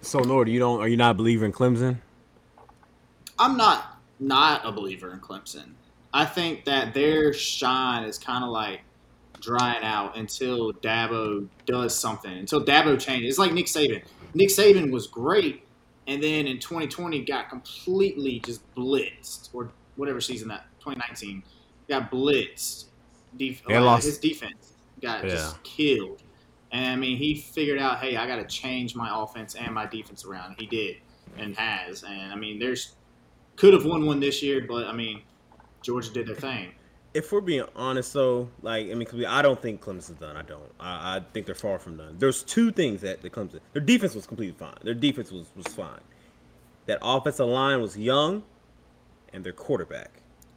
so Nord, you don't are you not a believer in Clemson? I'm not not a believer in Clemson. I think that their shine is kind of like drying out until Dabo does something. Until Dabo changes. It's like Nick Saban. Nick Saban was great, and then in 2020 got completely just blitzed, or whatever season that 2019 got blitzed. Def- uh, lost. His defense got Yeah. just killed. And I mean, he figured out, hey, I got to change my offense and my defense around. He did and has. And I mean, there's could have won one this year, but I mean, Georgia did their thing. If we're being honest, though, like I mean, 'cause we- I don't think Clemson's done. I don't. I, I think they're far from done. There's two things that the Clemson. Their defense was completely fine. Their defense was was fine. That offensive line was young, and their quarterback.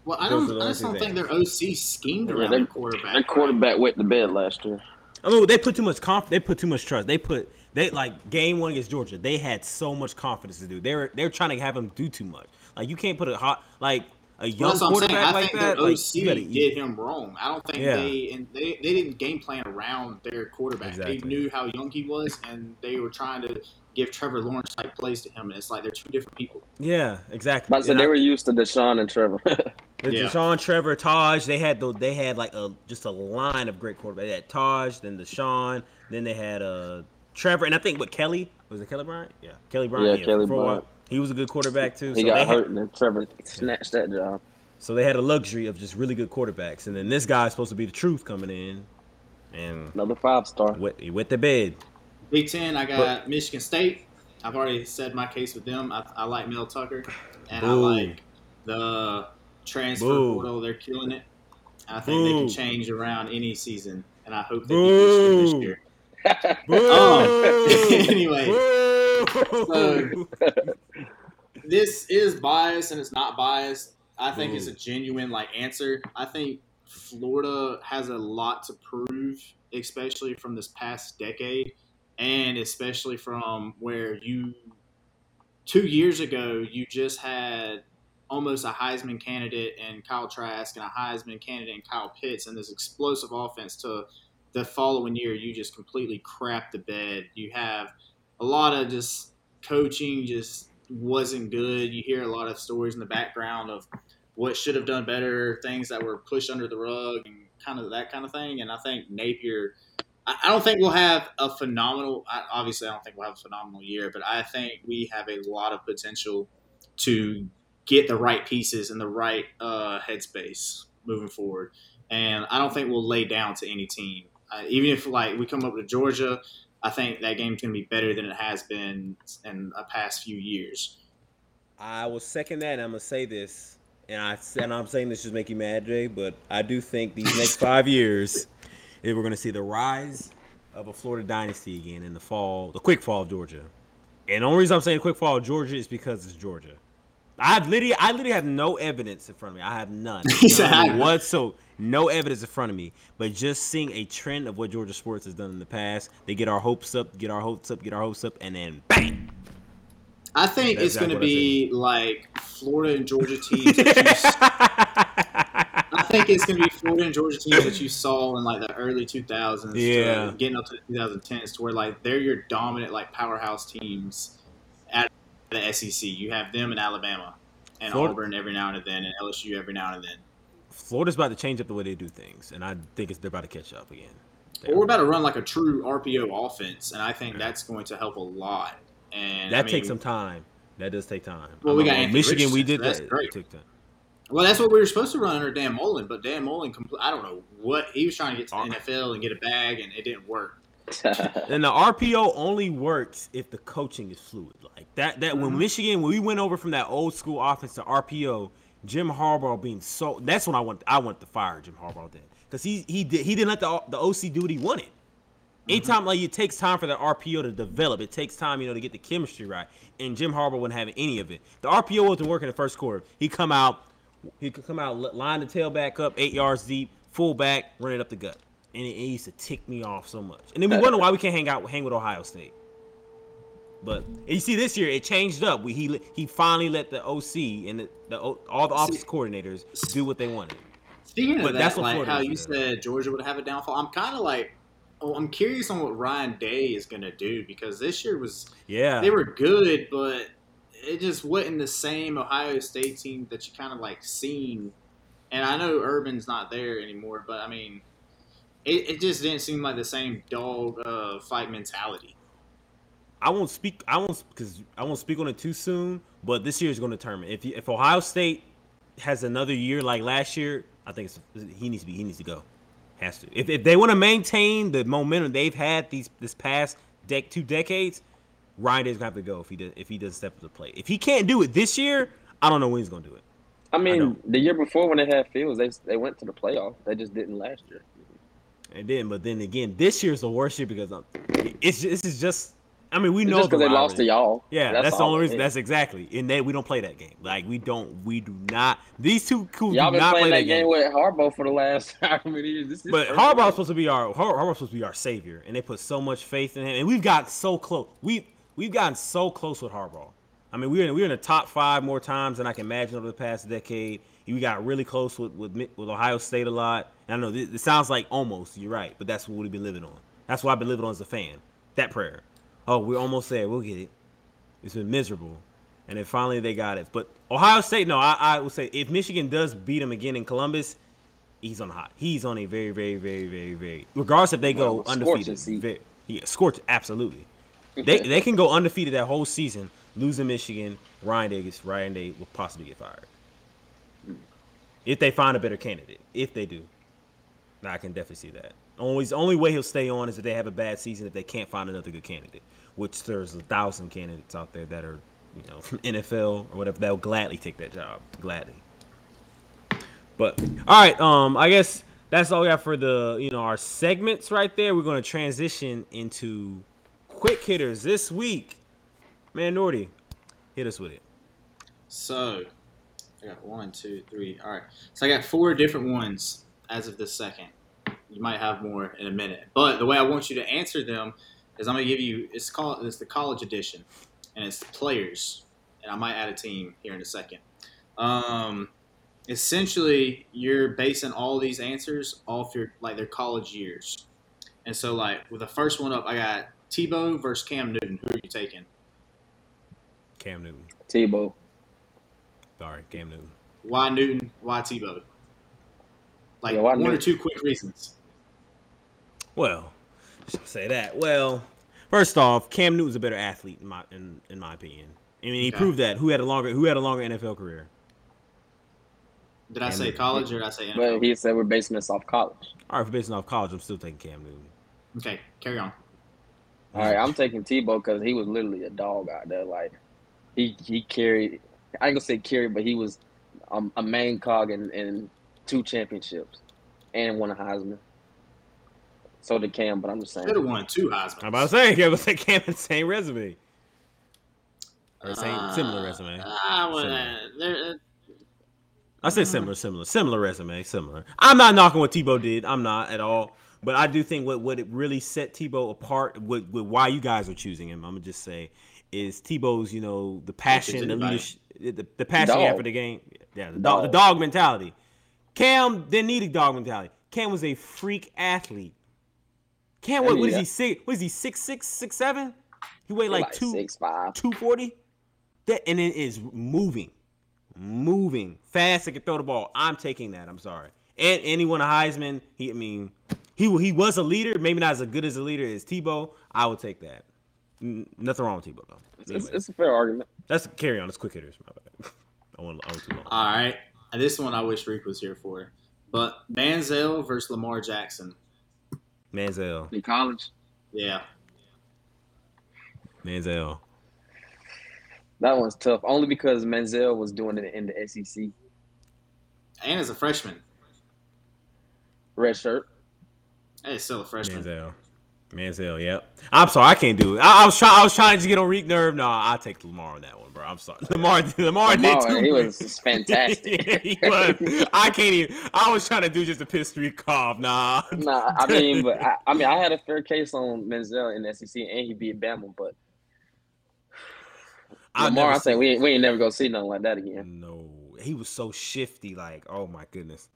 Well, I Those don't, I just don't two think their OC schemed around they- their quarterback. Their quarterback went to bed last year. I mean, they put too much conf. They put too much trust. They put they like game one against Georgia. They had so much confidence to do. They're they're trying to have him do too much. Like you can't put a hot like a young that's what I'm saying. quarterback I like think that, their like, OC you gotta did him wrong. I don't think Yeah. they and they, they didn't game plan around their quarterback. Exactly. They knew how young he was, and they were trying to give Trevor Lawrence type plays to him. And it's like they're two different people. Yeah, exactly. But so And they I- were used to Deshaun and Trevor. With Yeah. Deshaun, Trevor, Tajh, they had the, they had like a just a line of great quarterbacks. They had Tajh, then Deshaun, then they had uh Trevor, and I think with Kelly was it Kelly Bryant? Yeah, Kelly Bryant. Yeah, Kelly for a. Bryant. He was a good quarterback too. he so got they hurt Had, and then Trevor snatched that job. so they had a luxury of just really good quarterbacks, and then this guy's supposed to be the truth coming in, and Another five star. wet, he wet the bed. Big Ten, I got Michigan State. I've already said my case with them. I, I like Mel Tucker, and Boo. I like the transfer Boo. portal. They're killing it. I think they can change around any season, and I hope they beat Michigan this Boo. year. Um, Boo! anyway, Boo! This is biased and it's not biased. I think it's a mm. genuine like answer. I think Florida has a lot to prove, especially from this past decade, and especially from where you two years ago you just had almost a Heisman candidate in Kyle Trask and a Heisman candidate in Kyle Pitts, and this explosive offense to the following year you just completely crap the bed. You have a lot of just coaching just wasn't good. You hear a lot of stories in the background of what should have done better, things that were pushed under the rug, and kind of that kind of thing. And I think Napier. I don't think we'll have a phenomenal. Obviously, I don't think we'll have a phenomenal year, but I think we have a lot of potential to get the right pieces and the right uh, headspace moving forward. And I don't think we'll lay down to any team, uh, even if like we come up to Georgia. I think that game's going to be better than it has been in the past few years. I will second that, and I'm gonna say this, and I and I'm saying this just make you mad, Jay, but I do think these next five years, we're gonna see the rise of a Florida dynasty again in the fall, the quick fall of Georgia. And the only reason I'm saying quick fall of Georgia is because it's Georgia. I have literally, I literally have no evidence in front of me. I have none, none whatsoever. No evidence in front of me, but just seeing a trend of what Georgia sports has done in the past. They get our hopes up, get our hopes up, get our hopes up, and then bang. I think That's it's going to be like Florida and Georgia teams. That you, I think it's going to be Florida and Georgia teams that you saw in like the early 2000s, Yeah. to getting up to the 2010s, to where like they're your dominant like powerhouse teams the SEC. You have them in Alabama and Florida- Auburn every now and then, and LSU every now and then. Florida's about to change up the way they do things, and I think it's they're about to catch up again. But we're about to run like a true RPO offense, and I think that's going to help a lot. And That I mean, takes some time. That does take time. Well, we got Michigan. We did so that's that. great. Well, that's what we were supposed to run under Dan Mullen, but Dan Mullen, compl- I don't know what he was trying to get to the NFL and get a bag, and it didn't work. And the RPO only works if the coaching is fluid. Like that. That when Mhm. Michigan, when we went over from that old school offense to RPO, Jim Harbaugh being so. That's when I want. I want to fire Jim Harbaugh then, because he he did he didn't let the the OC do what he wanted. Anytime like it takes time for the RPO to develop, it takes time, you know, to get the chemistry right. And Jim Harbaugh wouldn't have any of it. The RPO wasn't working in the first quarter. He come out, he could come out, line the tailback up, eight yards deep, full back, run it up the gut, and it, it used to tick me off so much. And then we wonder why we can't hang out, hang with Ohio State. But you see, this year it changed up. We he he finally let the OC and the, the all the office coordinators do what they wanted. Speaking of that, that's like Florida how you said Georgia would have a downfall, I'm kind of like, oh, I'm curious on what Ryan Day is going to do because this year was Yeah, they were good, but it just wasn't the same Ohio State team that you kind of like seen. And I know Urban's not there anymore, but I mean, it, it just didn't seem like the same dog uh, fight mentality. I won't speak. I won't because I won't speak on it too soon. But this year is going to determine if if Ohio State has another year like last year. I think it's, he needs to be. He needs to go. Has to. If, if they want to maintain the momentum they've had these this past dec two decades, Ryan is gonna have to go if he does if he doesn't step up to the plate. If he can't do it this year, I don't know when he's gonna do it. I know. mean, the year before when they had Fields, they they went to the playoff. They just didn't last year. And then, but then again, this year's the worst year because um, it's this is just. I mean, we It's know because the they lost to y'all. Yeah, that's, the only reason. That's exactly. And they we don't play that game. Like we don't. We do not. These two cool y'all been not playing play that game with Harbaugh for the last how many years? This is But first Harbaugh's supposed to be our Har- Harbaugh's supposed to be our savior, and they put so much faith in him. And we've got so close. We we've gotten so close with Harbaugh. I mean, we're in, we're in the top five more times than I can imagine over the past decade. We got really close with with, with Ohio State a lot. I know this, it sounds like almost. You're right, but that's what we've been living on. That's what I've been living on as a fan. That prayer. Oh, we're almost there. We'll get it. It's been miserable, and then finally they got it. But Ohio State, no, I, I would say if Michigan does beat them again in Columbus, he's on the hot. He's on a very, very, very, very, very. Regardless if they go Well, undefeated, very, yeah, scorch absolutely. They they can go undefeated that whole season, losing Michigan. Ryan Day gets Ryan Day will possibly get fired if they find a better candidate. If they do, I can definitely see that. Only the only way he'll stay on is if they have a bad season. If they can't find another good candidate, which there's a thousand candidates out there that are, you know, from NFL or whatever, they'll gladly take that job, gladly. But all right, um, I guess that's all we got for the you know our segments right there. We're gonna transition into quick hitters this week. Man, Nordy, hit us with it. So, I got one, two, three. All right. So I got four different ones as of this second. You might have more in a minute, but the way I want you to answer them is I'm gonna give you. It's called. It's the college edition, and it's players, and I might add a team here in a second. Um, essentially, you're basing all these answers off your like their college years, and so like with the first one up, I got Tebow versus Cam Newton. Who are you taking? Cam Newton. Tebow. Sorry, Cam Newton. Why Newton? Why Tebow? Like Yeah, why one or two quick reasons. Well, say that. Well, first off, Cam Newton's a better athlete in my in, in my opinion. I mean, he Okay. proved that. Who had a longer Who had a longer NFL career? Did I Cam say Newton. college or did I say But NFL? he said we're basing this off college. All right, for basing off college, I'm still taking Cam Newton. Okay, carry on. All right, I'm taking Tebow because he was literally a dog out there. Like he he carried. I ain't gonna say carried, but he was um, a main cog in, in two championships and won a Heisman. So did Cam, but I'm just saying. Could have won two Heisman. I'm about to say, Cam was like Cam had the same resume. Or same Uh, similar resume. I would, Similar. uh, I say similar, similar, similar resume, similar. I'm not knocking what Tebow did. I'm not at all. But I do think what what it really set Tebow apart, with, with why you guys are choosing him, I'm gonna just say, is Tebow's you know the passion, the leadership, the, the passion he Dog. for the game. Yeah, the dog, the Dog. dog mentality. Cam didn't need a dog mentality. Cam was a freak athlete. Cam, what, I what is mean, he six? What is he six six six seven? He weighed like, two six five. 240. That and it is moving, moving fast. He can throw the ball. I'm taking that. I'm sorry. And and he won a Heisman. He, I mean, he he was a leader. Maybe not as good as a leader as Tebow. I would take that. N- nothing wrong with Tebow though. It's, Anyway, it's a fair argument. let's carry on. Let's quick hitters. My bad. I want I want too long. all right. And This one I wish Rick was here for. But Manziel versus Lamar Jackson. Manziel, In college, Yeah. Manziel. that one's tough. Only because Manziel was doing it in the SEC. And as a freshman. Red shirt. Hey, it's still a freshman. Manziel. Manziel, yep. I'm sorry, I can't do it. I, I was trying. I was trying to get on Reek nerve. No, I'll take Lamar on that one, bro. I'm sorry. Lamar, Lamar, did too. he was fantastic. yeah, he was. I can't even. I was trying to do just a piss Reek off. Nah. Nah, I mean, but I, I mean, I had a fair case on Manziel in the SEC, and he beat Bama. But Lamar, I think we ain't, we ain't never gonna see nothing like that again. No, he was so shifty. Like, oh my goodness.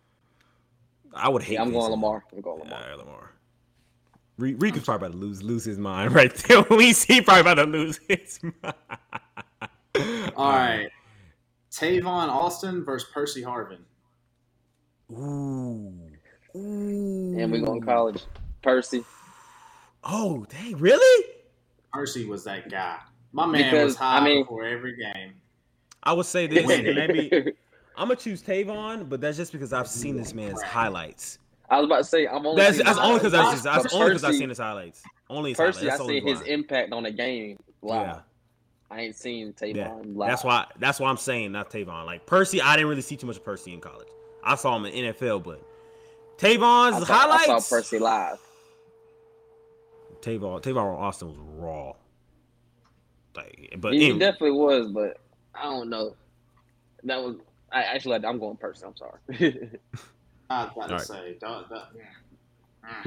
I would hate. Yeah, I'm going. Lamar. I'm going Lamar. All right, Lamar. Reek, Reek is probably about to lose lose his mind right there. we see probably about to lose his mind. All right. Tavon Austin versus Percy Harvin. Ooh. Ooh. And we going to college. Percy. Oh, dang, really? Percy was that guy. My man was high I mean- before every game. I would say this. Maybe I'm gonna choose Tavon, but that's just because I've seen this man's highlights. I was about to say I'm only. That's, that's only because I've that's but only because I've seen his highlights. Only his Percy, I highlights. That's see only his why. impact on the game live. Yeah. I ain't seen Tavon Yeah, live. that's why. That's why I'm saying not Tavon. Like Percy, I didn't really see too much of Percy in college. I saw him in NFL, but Tavon's I saw, highlights. I saw Percy live. Tavon, Tavon Austin was raw. Like, but He, he anyway, definitely was, but I don't know. That was I actually. I'm going Percy. I'm sorry. I was about to All right. say, don't, don't-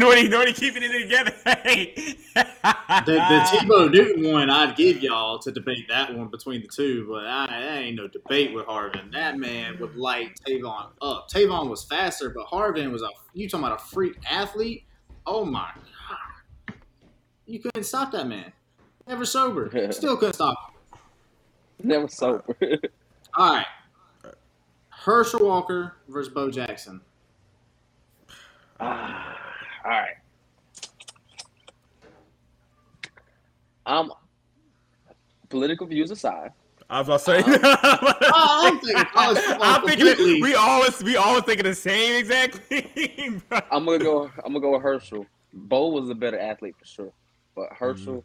Nordy, Nordy keeping it together. Hey. The, the Tebow Newton one, I'd give y'all to debate that one between the two, but I, that ain't no debate with Harvin. That man would light Tavon up. Tavon was faster, but Harvin was a you talking about a freak athlete? Oh my god, you couldn't stop that man. Never sober, still couldn't stop. Him. Never sober. All right, Herschel Walker versus Bo Jackson. Ah, all right. Um, political views aside, I was about to say. Oh, I'm thinking college football I'm thinking we always we always thinking the same exact thing. bro. I'm gonna go. I'm gonna go with Herschel. Bo was a better athlete for sure, but Herschel,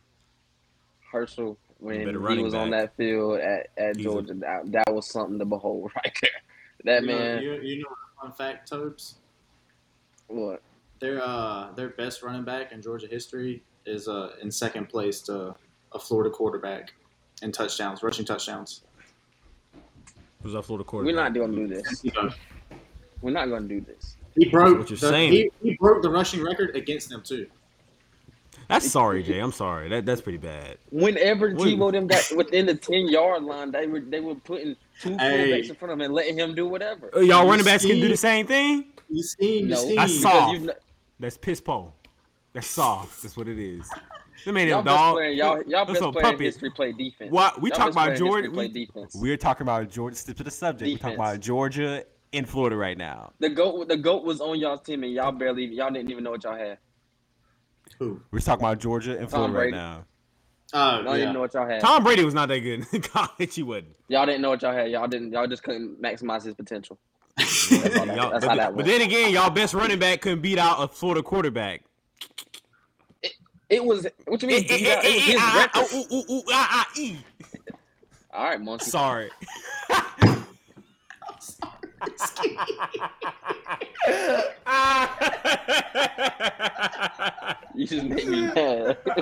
Herschel, when he running was on that field at, at He's a- Georgia, that, that was something to behold right there. That You know, man, you, you know a fun fact, Tobes? what? Their uh their best running back in Georgia history is uh in second place to a Florida quarterback in touchdowns, rushing touchdowns. Who's that Florida We're not gonna do this. We're not gonna do this. he broke What you're the, saying. He, he broke the rushing record against them too. That's sorry, Jay. I'm sorry. That that's pretty bad. Whenever Wait. Tebow them got within the ten yard line, they were they were putting two Hey. quarterbacks in front of him and letting him do whatever. Uh, Y'all You running backs can do the same thing. You seen, you No, seen. I because saw. you've not- That's piss poor. That's soft. That's what it is. Them ain't Y'all them best dog. player, y'all, y'all That's best some player in history play defense. What we Y'all talk about in history Georgia. play We, defense. we're talking about Georgia. Stick to the subject. We're talking about Georgia in Florida right now. The goat, the goat was on y'all's team, and y'all barely, y'all didn't even know what y'all had. Who? We're talking about Georgia and Florida right now. Oh Y'all didn't yeah. know what y'all had. Tom Brady was not that good in college. He wasn't. Y'all didn't know what y'all had. Y'all didn't. Y'all just couldn't maximize his potential. Y'all- that's but, how that but then again, y'all best running back couldn't beat out a Florida quarterback. It was. What you mean? Eh, eh, It. All right, monkey. Sorry. You just made me mad. hey,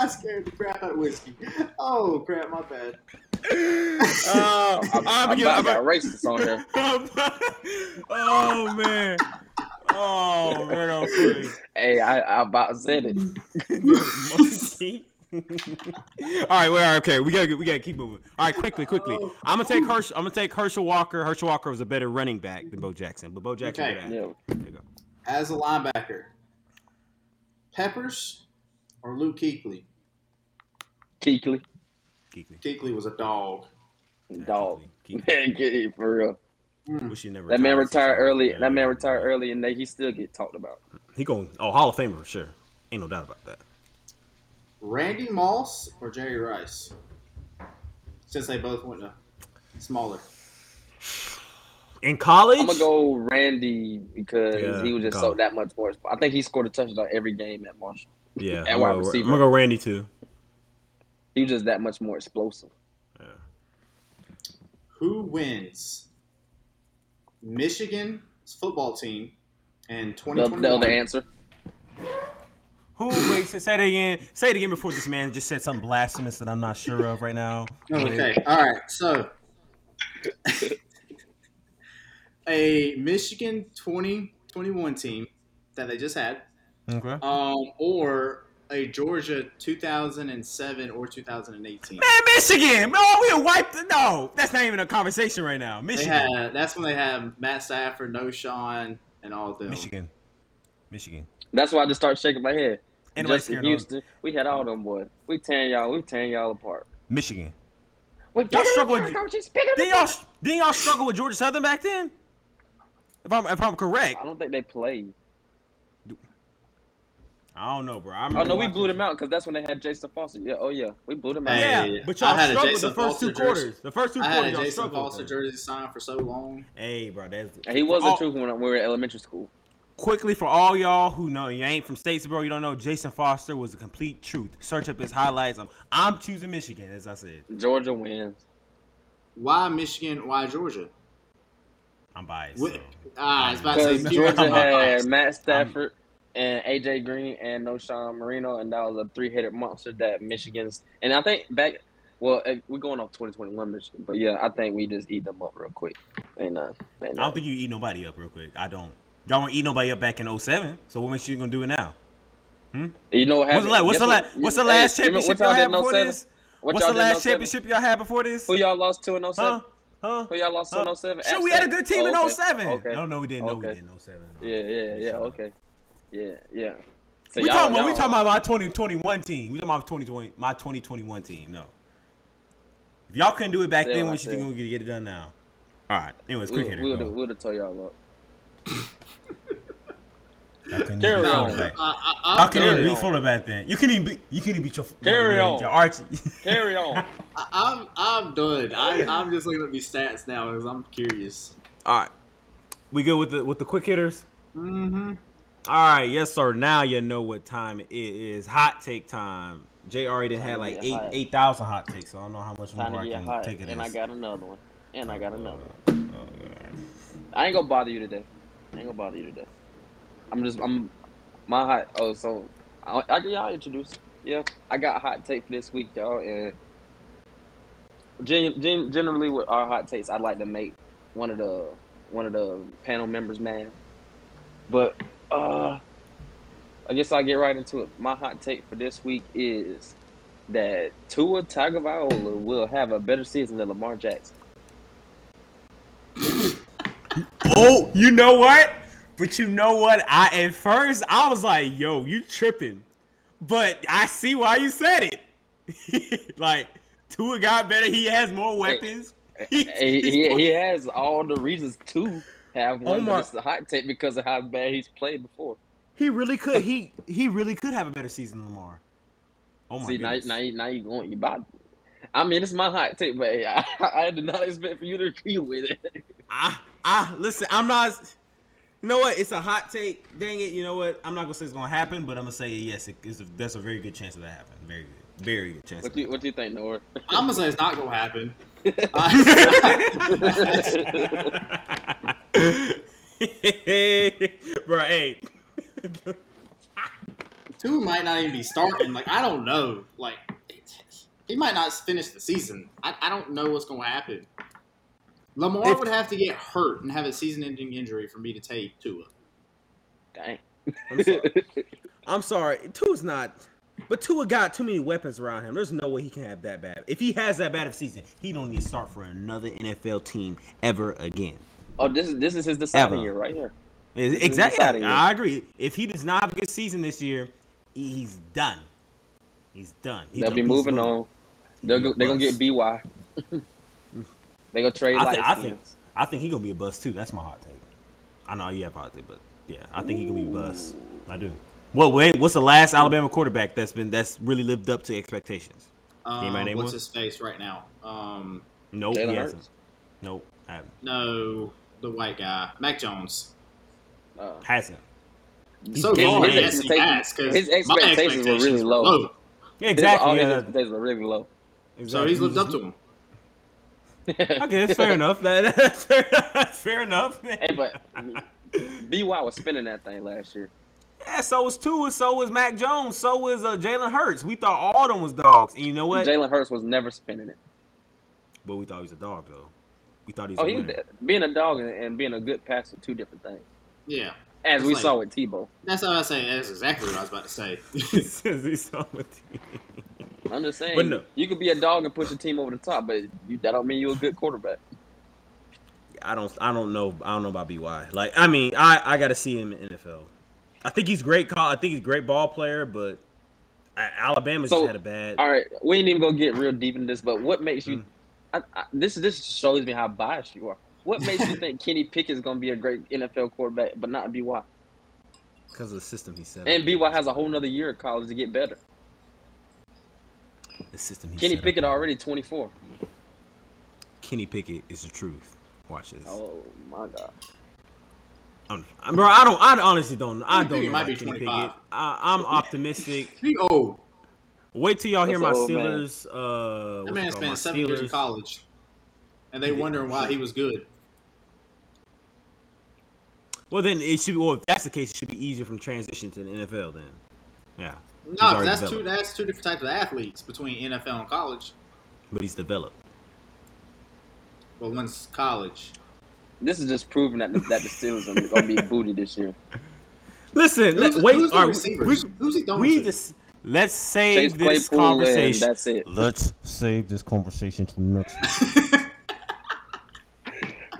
I scared the crap out of whiskey. Oh crap, my bad. Oh, I'm, I'm I'm gonna- about I'm to got racist on here. oh man. Oh man, I'm funny. Hey, I, I about said it. Monkey. all right, well, okay, we gotta we gotta keep moving. All right, quickly, quickly. Oh. I'm gonna take Herschel. I'm gonna take Herschel Walker. Herschel Walker was a better running back than Bo Jackson, but Bo Jackson. Okay. Yeah. There you go. As a linebacker, Peppers or Luke Kuechly? Keekly, Geekly. Kuechly was a dog. dog. Geekly. Man, get it for real. Hmm. Wish he never That man retired. retired early. That man retired early, and they, he still get talked about. He going oh Hall of Famer for sure. Ain't no doubt about that. Randy Moss or Jerry Rice? Since they both went to smaller. In college, I'm gonna go Randy because Yeah, he was just go. so that much more. I think he scored a touchdown every game at Marshall. Yeah, and I'm wide gonna, go, receiver. I'm gonna go Randy too. He was just that much more explosive. Yeah. Who wins? Michigan's football team in The, 2021. the other answer. Who wait? Say it again. Say it again before this man just said something blasphemous that I'm not sure of right now. Okay, all right. So, a Michigan 2021 team that they just had, Okay. um, or a Georgia 2007 or 2018. Man, Michigan. No, we wiped. No, that's not even a conversation right now. Michigan. had that's when they have Matt Stafford, Knowshon, and all of them. Michigan. Michigan. That's why I just started shaking my head. Anybody Justin scared of- Houston, we had all them boys. We tearing y'all. We tearing y'all apart. Michigan. Wait, Y'all struggle with- don't just pick 'em Didn't y'all didn't y'all struggle with Georgia Southern back then? If I'm if I'm correct, I don't think they played. I don't know, bro. I Oh no, we blew them out because that's when they had Jayson Foster. Yeah, oh yeah, we blew them out. Hey, Yeah, but y'all had a struggled Jayson the first two Foster jersey. quarters. The first two I had quarters a y'all Jayson struggled. Foster jersey signed for so long. Hey, bro, that's he was the Oh, truth when we were in elementary school. Quickly for all y'all who know you ain't from Statesboro, you don't know Jayson Foster was a complete truth. Search up his highlights. I'm, I'm choosing Michigan, as I said. Georgia wins. Why Michigan? Why Georgia? I'm biased. What- so. Ah, I was about to say Because Georgia talking about had bias. Matt Stafford and AJ Green and Knowshon Moreno, and that was a three-headed monster that Michigan's. And I think back, well, eh, we're going off 2021 Michigan, but yeah, I think we just eat them up real quick. And uh, and, I don't think you eat nobody up real quick. I don't. Y'all won't eat nobody up back in 07. So what makes you gonna do it now? Hmm? You know what What's the, la- happened? what's the, what? what's the last championship y'all had before oh this? What What's the last oh championship y'all had before this? Who y'all lost to in 07? Huh? Huh? Who y'all lost to in 07? Sure, we had a good team in Oh, okay. 07. Okay. No, no, we didn't. No, we didn't. 07. Yeah, yeah, yeah. Okay. Yeah, yeah. So we talking about we talking about my 2021 team. We talking about 2020 my 2021 team. No. If y'all couldn't do it back Yeah, then, what you think we can get it done now? All right. Anyways, quick We'll, hitter. do- we'll have tell y'all up. Y'all Carry be on. fullback. I, I, Y'all I'm couldn't even Carry be on. fullback then. You can't even be. You can't even beat your Carry your, on. your Archie. Carry on. I, I'm I'm done. I, I'm just looking at these stats now because I'm curious. All right. We good with the with the quick hitters? Mm-hmm. All right, yes sir. Now you know what time it is. Hot take time. Jay already had like eight hot. eight thousand hot takes, so I don't know how much Time more I get can hot. take it. And I got another one. And I got another one. I ain't gonna bother you today. I ain't gonna bother you today. I'm just I'm my hot. Oh, so I, I y'all introduce. Yeah, I got hot take for this week, y'all, and gen, gen, generally with our hot takes, I'd like to make one of the one of the panel members mad. But uh, I guess I'll get right into it. My hot take for this week is that Tua Tagovailoa will have a better season than Lamar Jackson. Oh, you know what? But you know what? I at first I was like, "Yo, you tripping," but I see why you said it. like Tua got better. He has more weapons. he, he, he has all the reasons to have oh one, Omar- but it's a hot take because of how bad he's played before. He really could. He he really could have a better season than Lamar. Oh my god. See, now, now, you, now you going, you about. I mean, it's my hot take, but I, I did not expect for you to agree with it. I I listen. I'm not. You know what? It's a hot take. Dang it. You know what? I'm not gonna say it's gonna happen, but I'm gonna say yes. It's that's a very good chance of that happening. Very good. Very good chance. What of you what do you think, Noah? I'm gonna say it's not gonna happen. Bro, hey. Two might not even be starting. Like I don't know. Like he might not finish the season. I, I don't know what's gonna happen. Lamar If- would have to get hurt and have a season-ending injury for me to take Tua. Dang. I'm sorry. I'm sorry. Tua's not. But Tua got too many weapons around him. There's no way he can have that bad. If he has that bad of a season, he don't need to start for another NFL team ever again. Oh, this is this is his deciding Ever. year right here. is Exactly. deciding it. I agree. If he does not have a good season this year, he's done. He's done. He's They'll a be moving mode. on. They're go, they're gonna get BY. they gonna trade I, light think I think skins. I think he gonna be a bust too. That's my hot take. I know you have a hot take, but yeah, I think he gonna be a bust. I do. Well, wait, what's the last Alabama quarterback that's been that's really lived up to expectations? Um, name what's one? his face right now? Um, Nope, Jalen he Hurts? hasn't. Nope, haven't. no, the white guy, Mac Jones. Uh, hasn't. So His- far, his yes, he expectations- has. 'cause his my expectations were really low. Yeah, his- exactly. all his expectations were really low. So he's lived up to him. Okay, that's fair enough. That, that's, fair, that's fair enough. Hey, but I mean, BY was spinning that thing last year. Yeah, so was Tua, so was Mac Jones, so was uh, Jalen Hurts. We thought all of them was dogs, and you know what? Jalen Hurts was never spinning it. But we thought he was a dog, though. We thought he was Oh, a he was being a dog and, and being a good passer, two different things. Yeah, As It's we like- saw with Tebow. that's what I was saying. That's exactly what I was about to say. Says he's on with you. I'm just saying, no. you could be a dog and push a team over the top, but you, that don't mean you're a good quarterback. I don't, I don't know, I don't know about By. Like, I mean, I, I got to see him in NFL. I think he's great. Call, I think he's a great ball player, but Alabama So, just had a bad. All right, we ain't even gonna get real deep in this, but what makes Mm. you? I, I, this this shows me how biased you are. What makes you think Kenny Pickett's gonna be a great NFL quarterback, but not BY? because of the system he set up. And BY has a whole nother year of college to get better. The system he Kenny set up. Pickett already 24. Kenny Pickett is the truth. Watch this. Oh my god. I'm, I'm- bro, I don't. I honestly don't. I don't Pickett know might be Kenny 25. Pickett. I, I'm optimistic. he old. Wait till y'all hear my That's old, man. Steelers. Uh, That man it? My spent seven years in college, and they He did. wondering why he was good. Well, then it should. be Well, if that's the case, it should be easier from transition to the NFL. Then, yeah. He's No, already that's two. That's two different types of athletes between NFL and college. But he's developed. Well, one's college. this is just proving that the, that the Steelers are gonna be booty this year. Listen, let, Who's, wait. who's the all right, receivers? we, who's he throwing we to? just let's Chase save this Claypool conversation. that's it. Let's save this conversation to the next.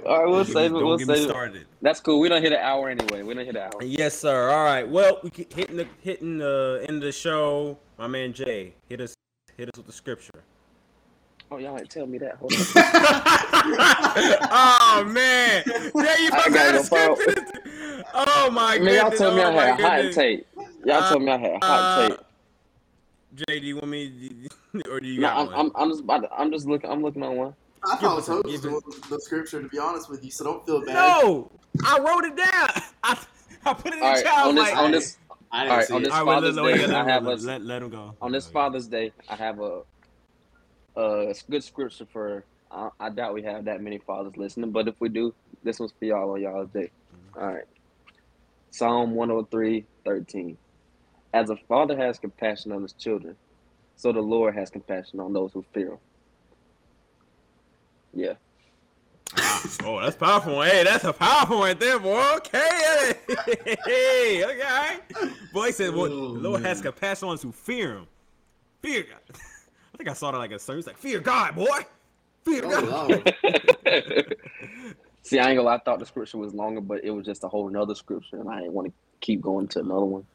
All right, we'll save it. We'll don't get me save it. started. That's cool. We don't hit an hour anyway. We don't hit an hour. Yes, sir. All right. Well, we keep hitting the hitting the end of the show. My man Jay, hit us hit us with the scripture. Oh, y'all ain't tell me that. Hold on. oh man, Jay, you I supposed to gotta have go, the. Oh my Man, y'all told me oh I my a hot tape. Y'all told me I had a hot Uh, tape. Jay, do you want me, or do you No, got I'm? I'm, I'm just about to, I'm just looking. I'm looking on one. I thought us it a- was give the, the scripture, to be honest with you, so don't feel bad. No, I wrote it down. I, I put it in All the right, on this, like, on this, I didn't All right, see on this all right, Father's let, let, Day, let, I have go. us let, let him go. on this Father's Day. I have a, a good scripture for. I, I doubt we have that many fathers listening, but if we do, this one's for y'all on y'all's day. Mm-hmm. All right. Psalm 103, 13. As a father has compassion on his children, so the Lord has compassion on those who fear him. Yeah. Oh, that's powerful. Hey, that's a powerful right there, boy. Okay. Hey, okay. Boy, said, well, Oh, Lord has man. compassion on who fear him. Fear God. I think I saw that like a sermon. It's like, fear God, boy. Fear Oh, God. See, I ain't gonna lie, I thought the scripture was longer, but it was just a whole nother scripture, and I didn't want to keep going to another one.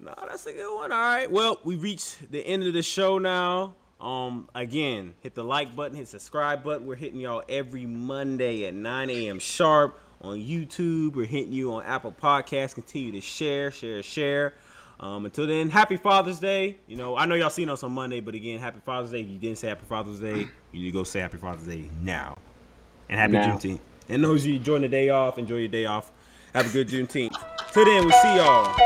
No, that's a good one. All right. Well, we reached the end of the show now. Um, again, hit the like button, hit subscribe button. We're hitting y'all every Monday at 9 a.m. sharp on YouTube. We're hitting you on Apple Podcasts. Continue to share, share, share. Um, until then, happy Father's Day. You know, I know y'all seen us on Monday, but again, happy Father's Day. If you didn't say happy Father's Day, you need to go say happy Father's Day now. And happy Now. Juneteenth. And those of you enjoying the day off, enjoy your day off. Have a good Juneteenth. Till then, we'll see y'all.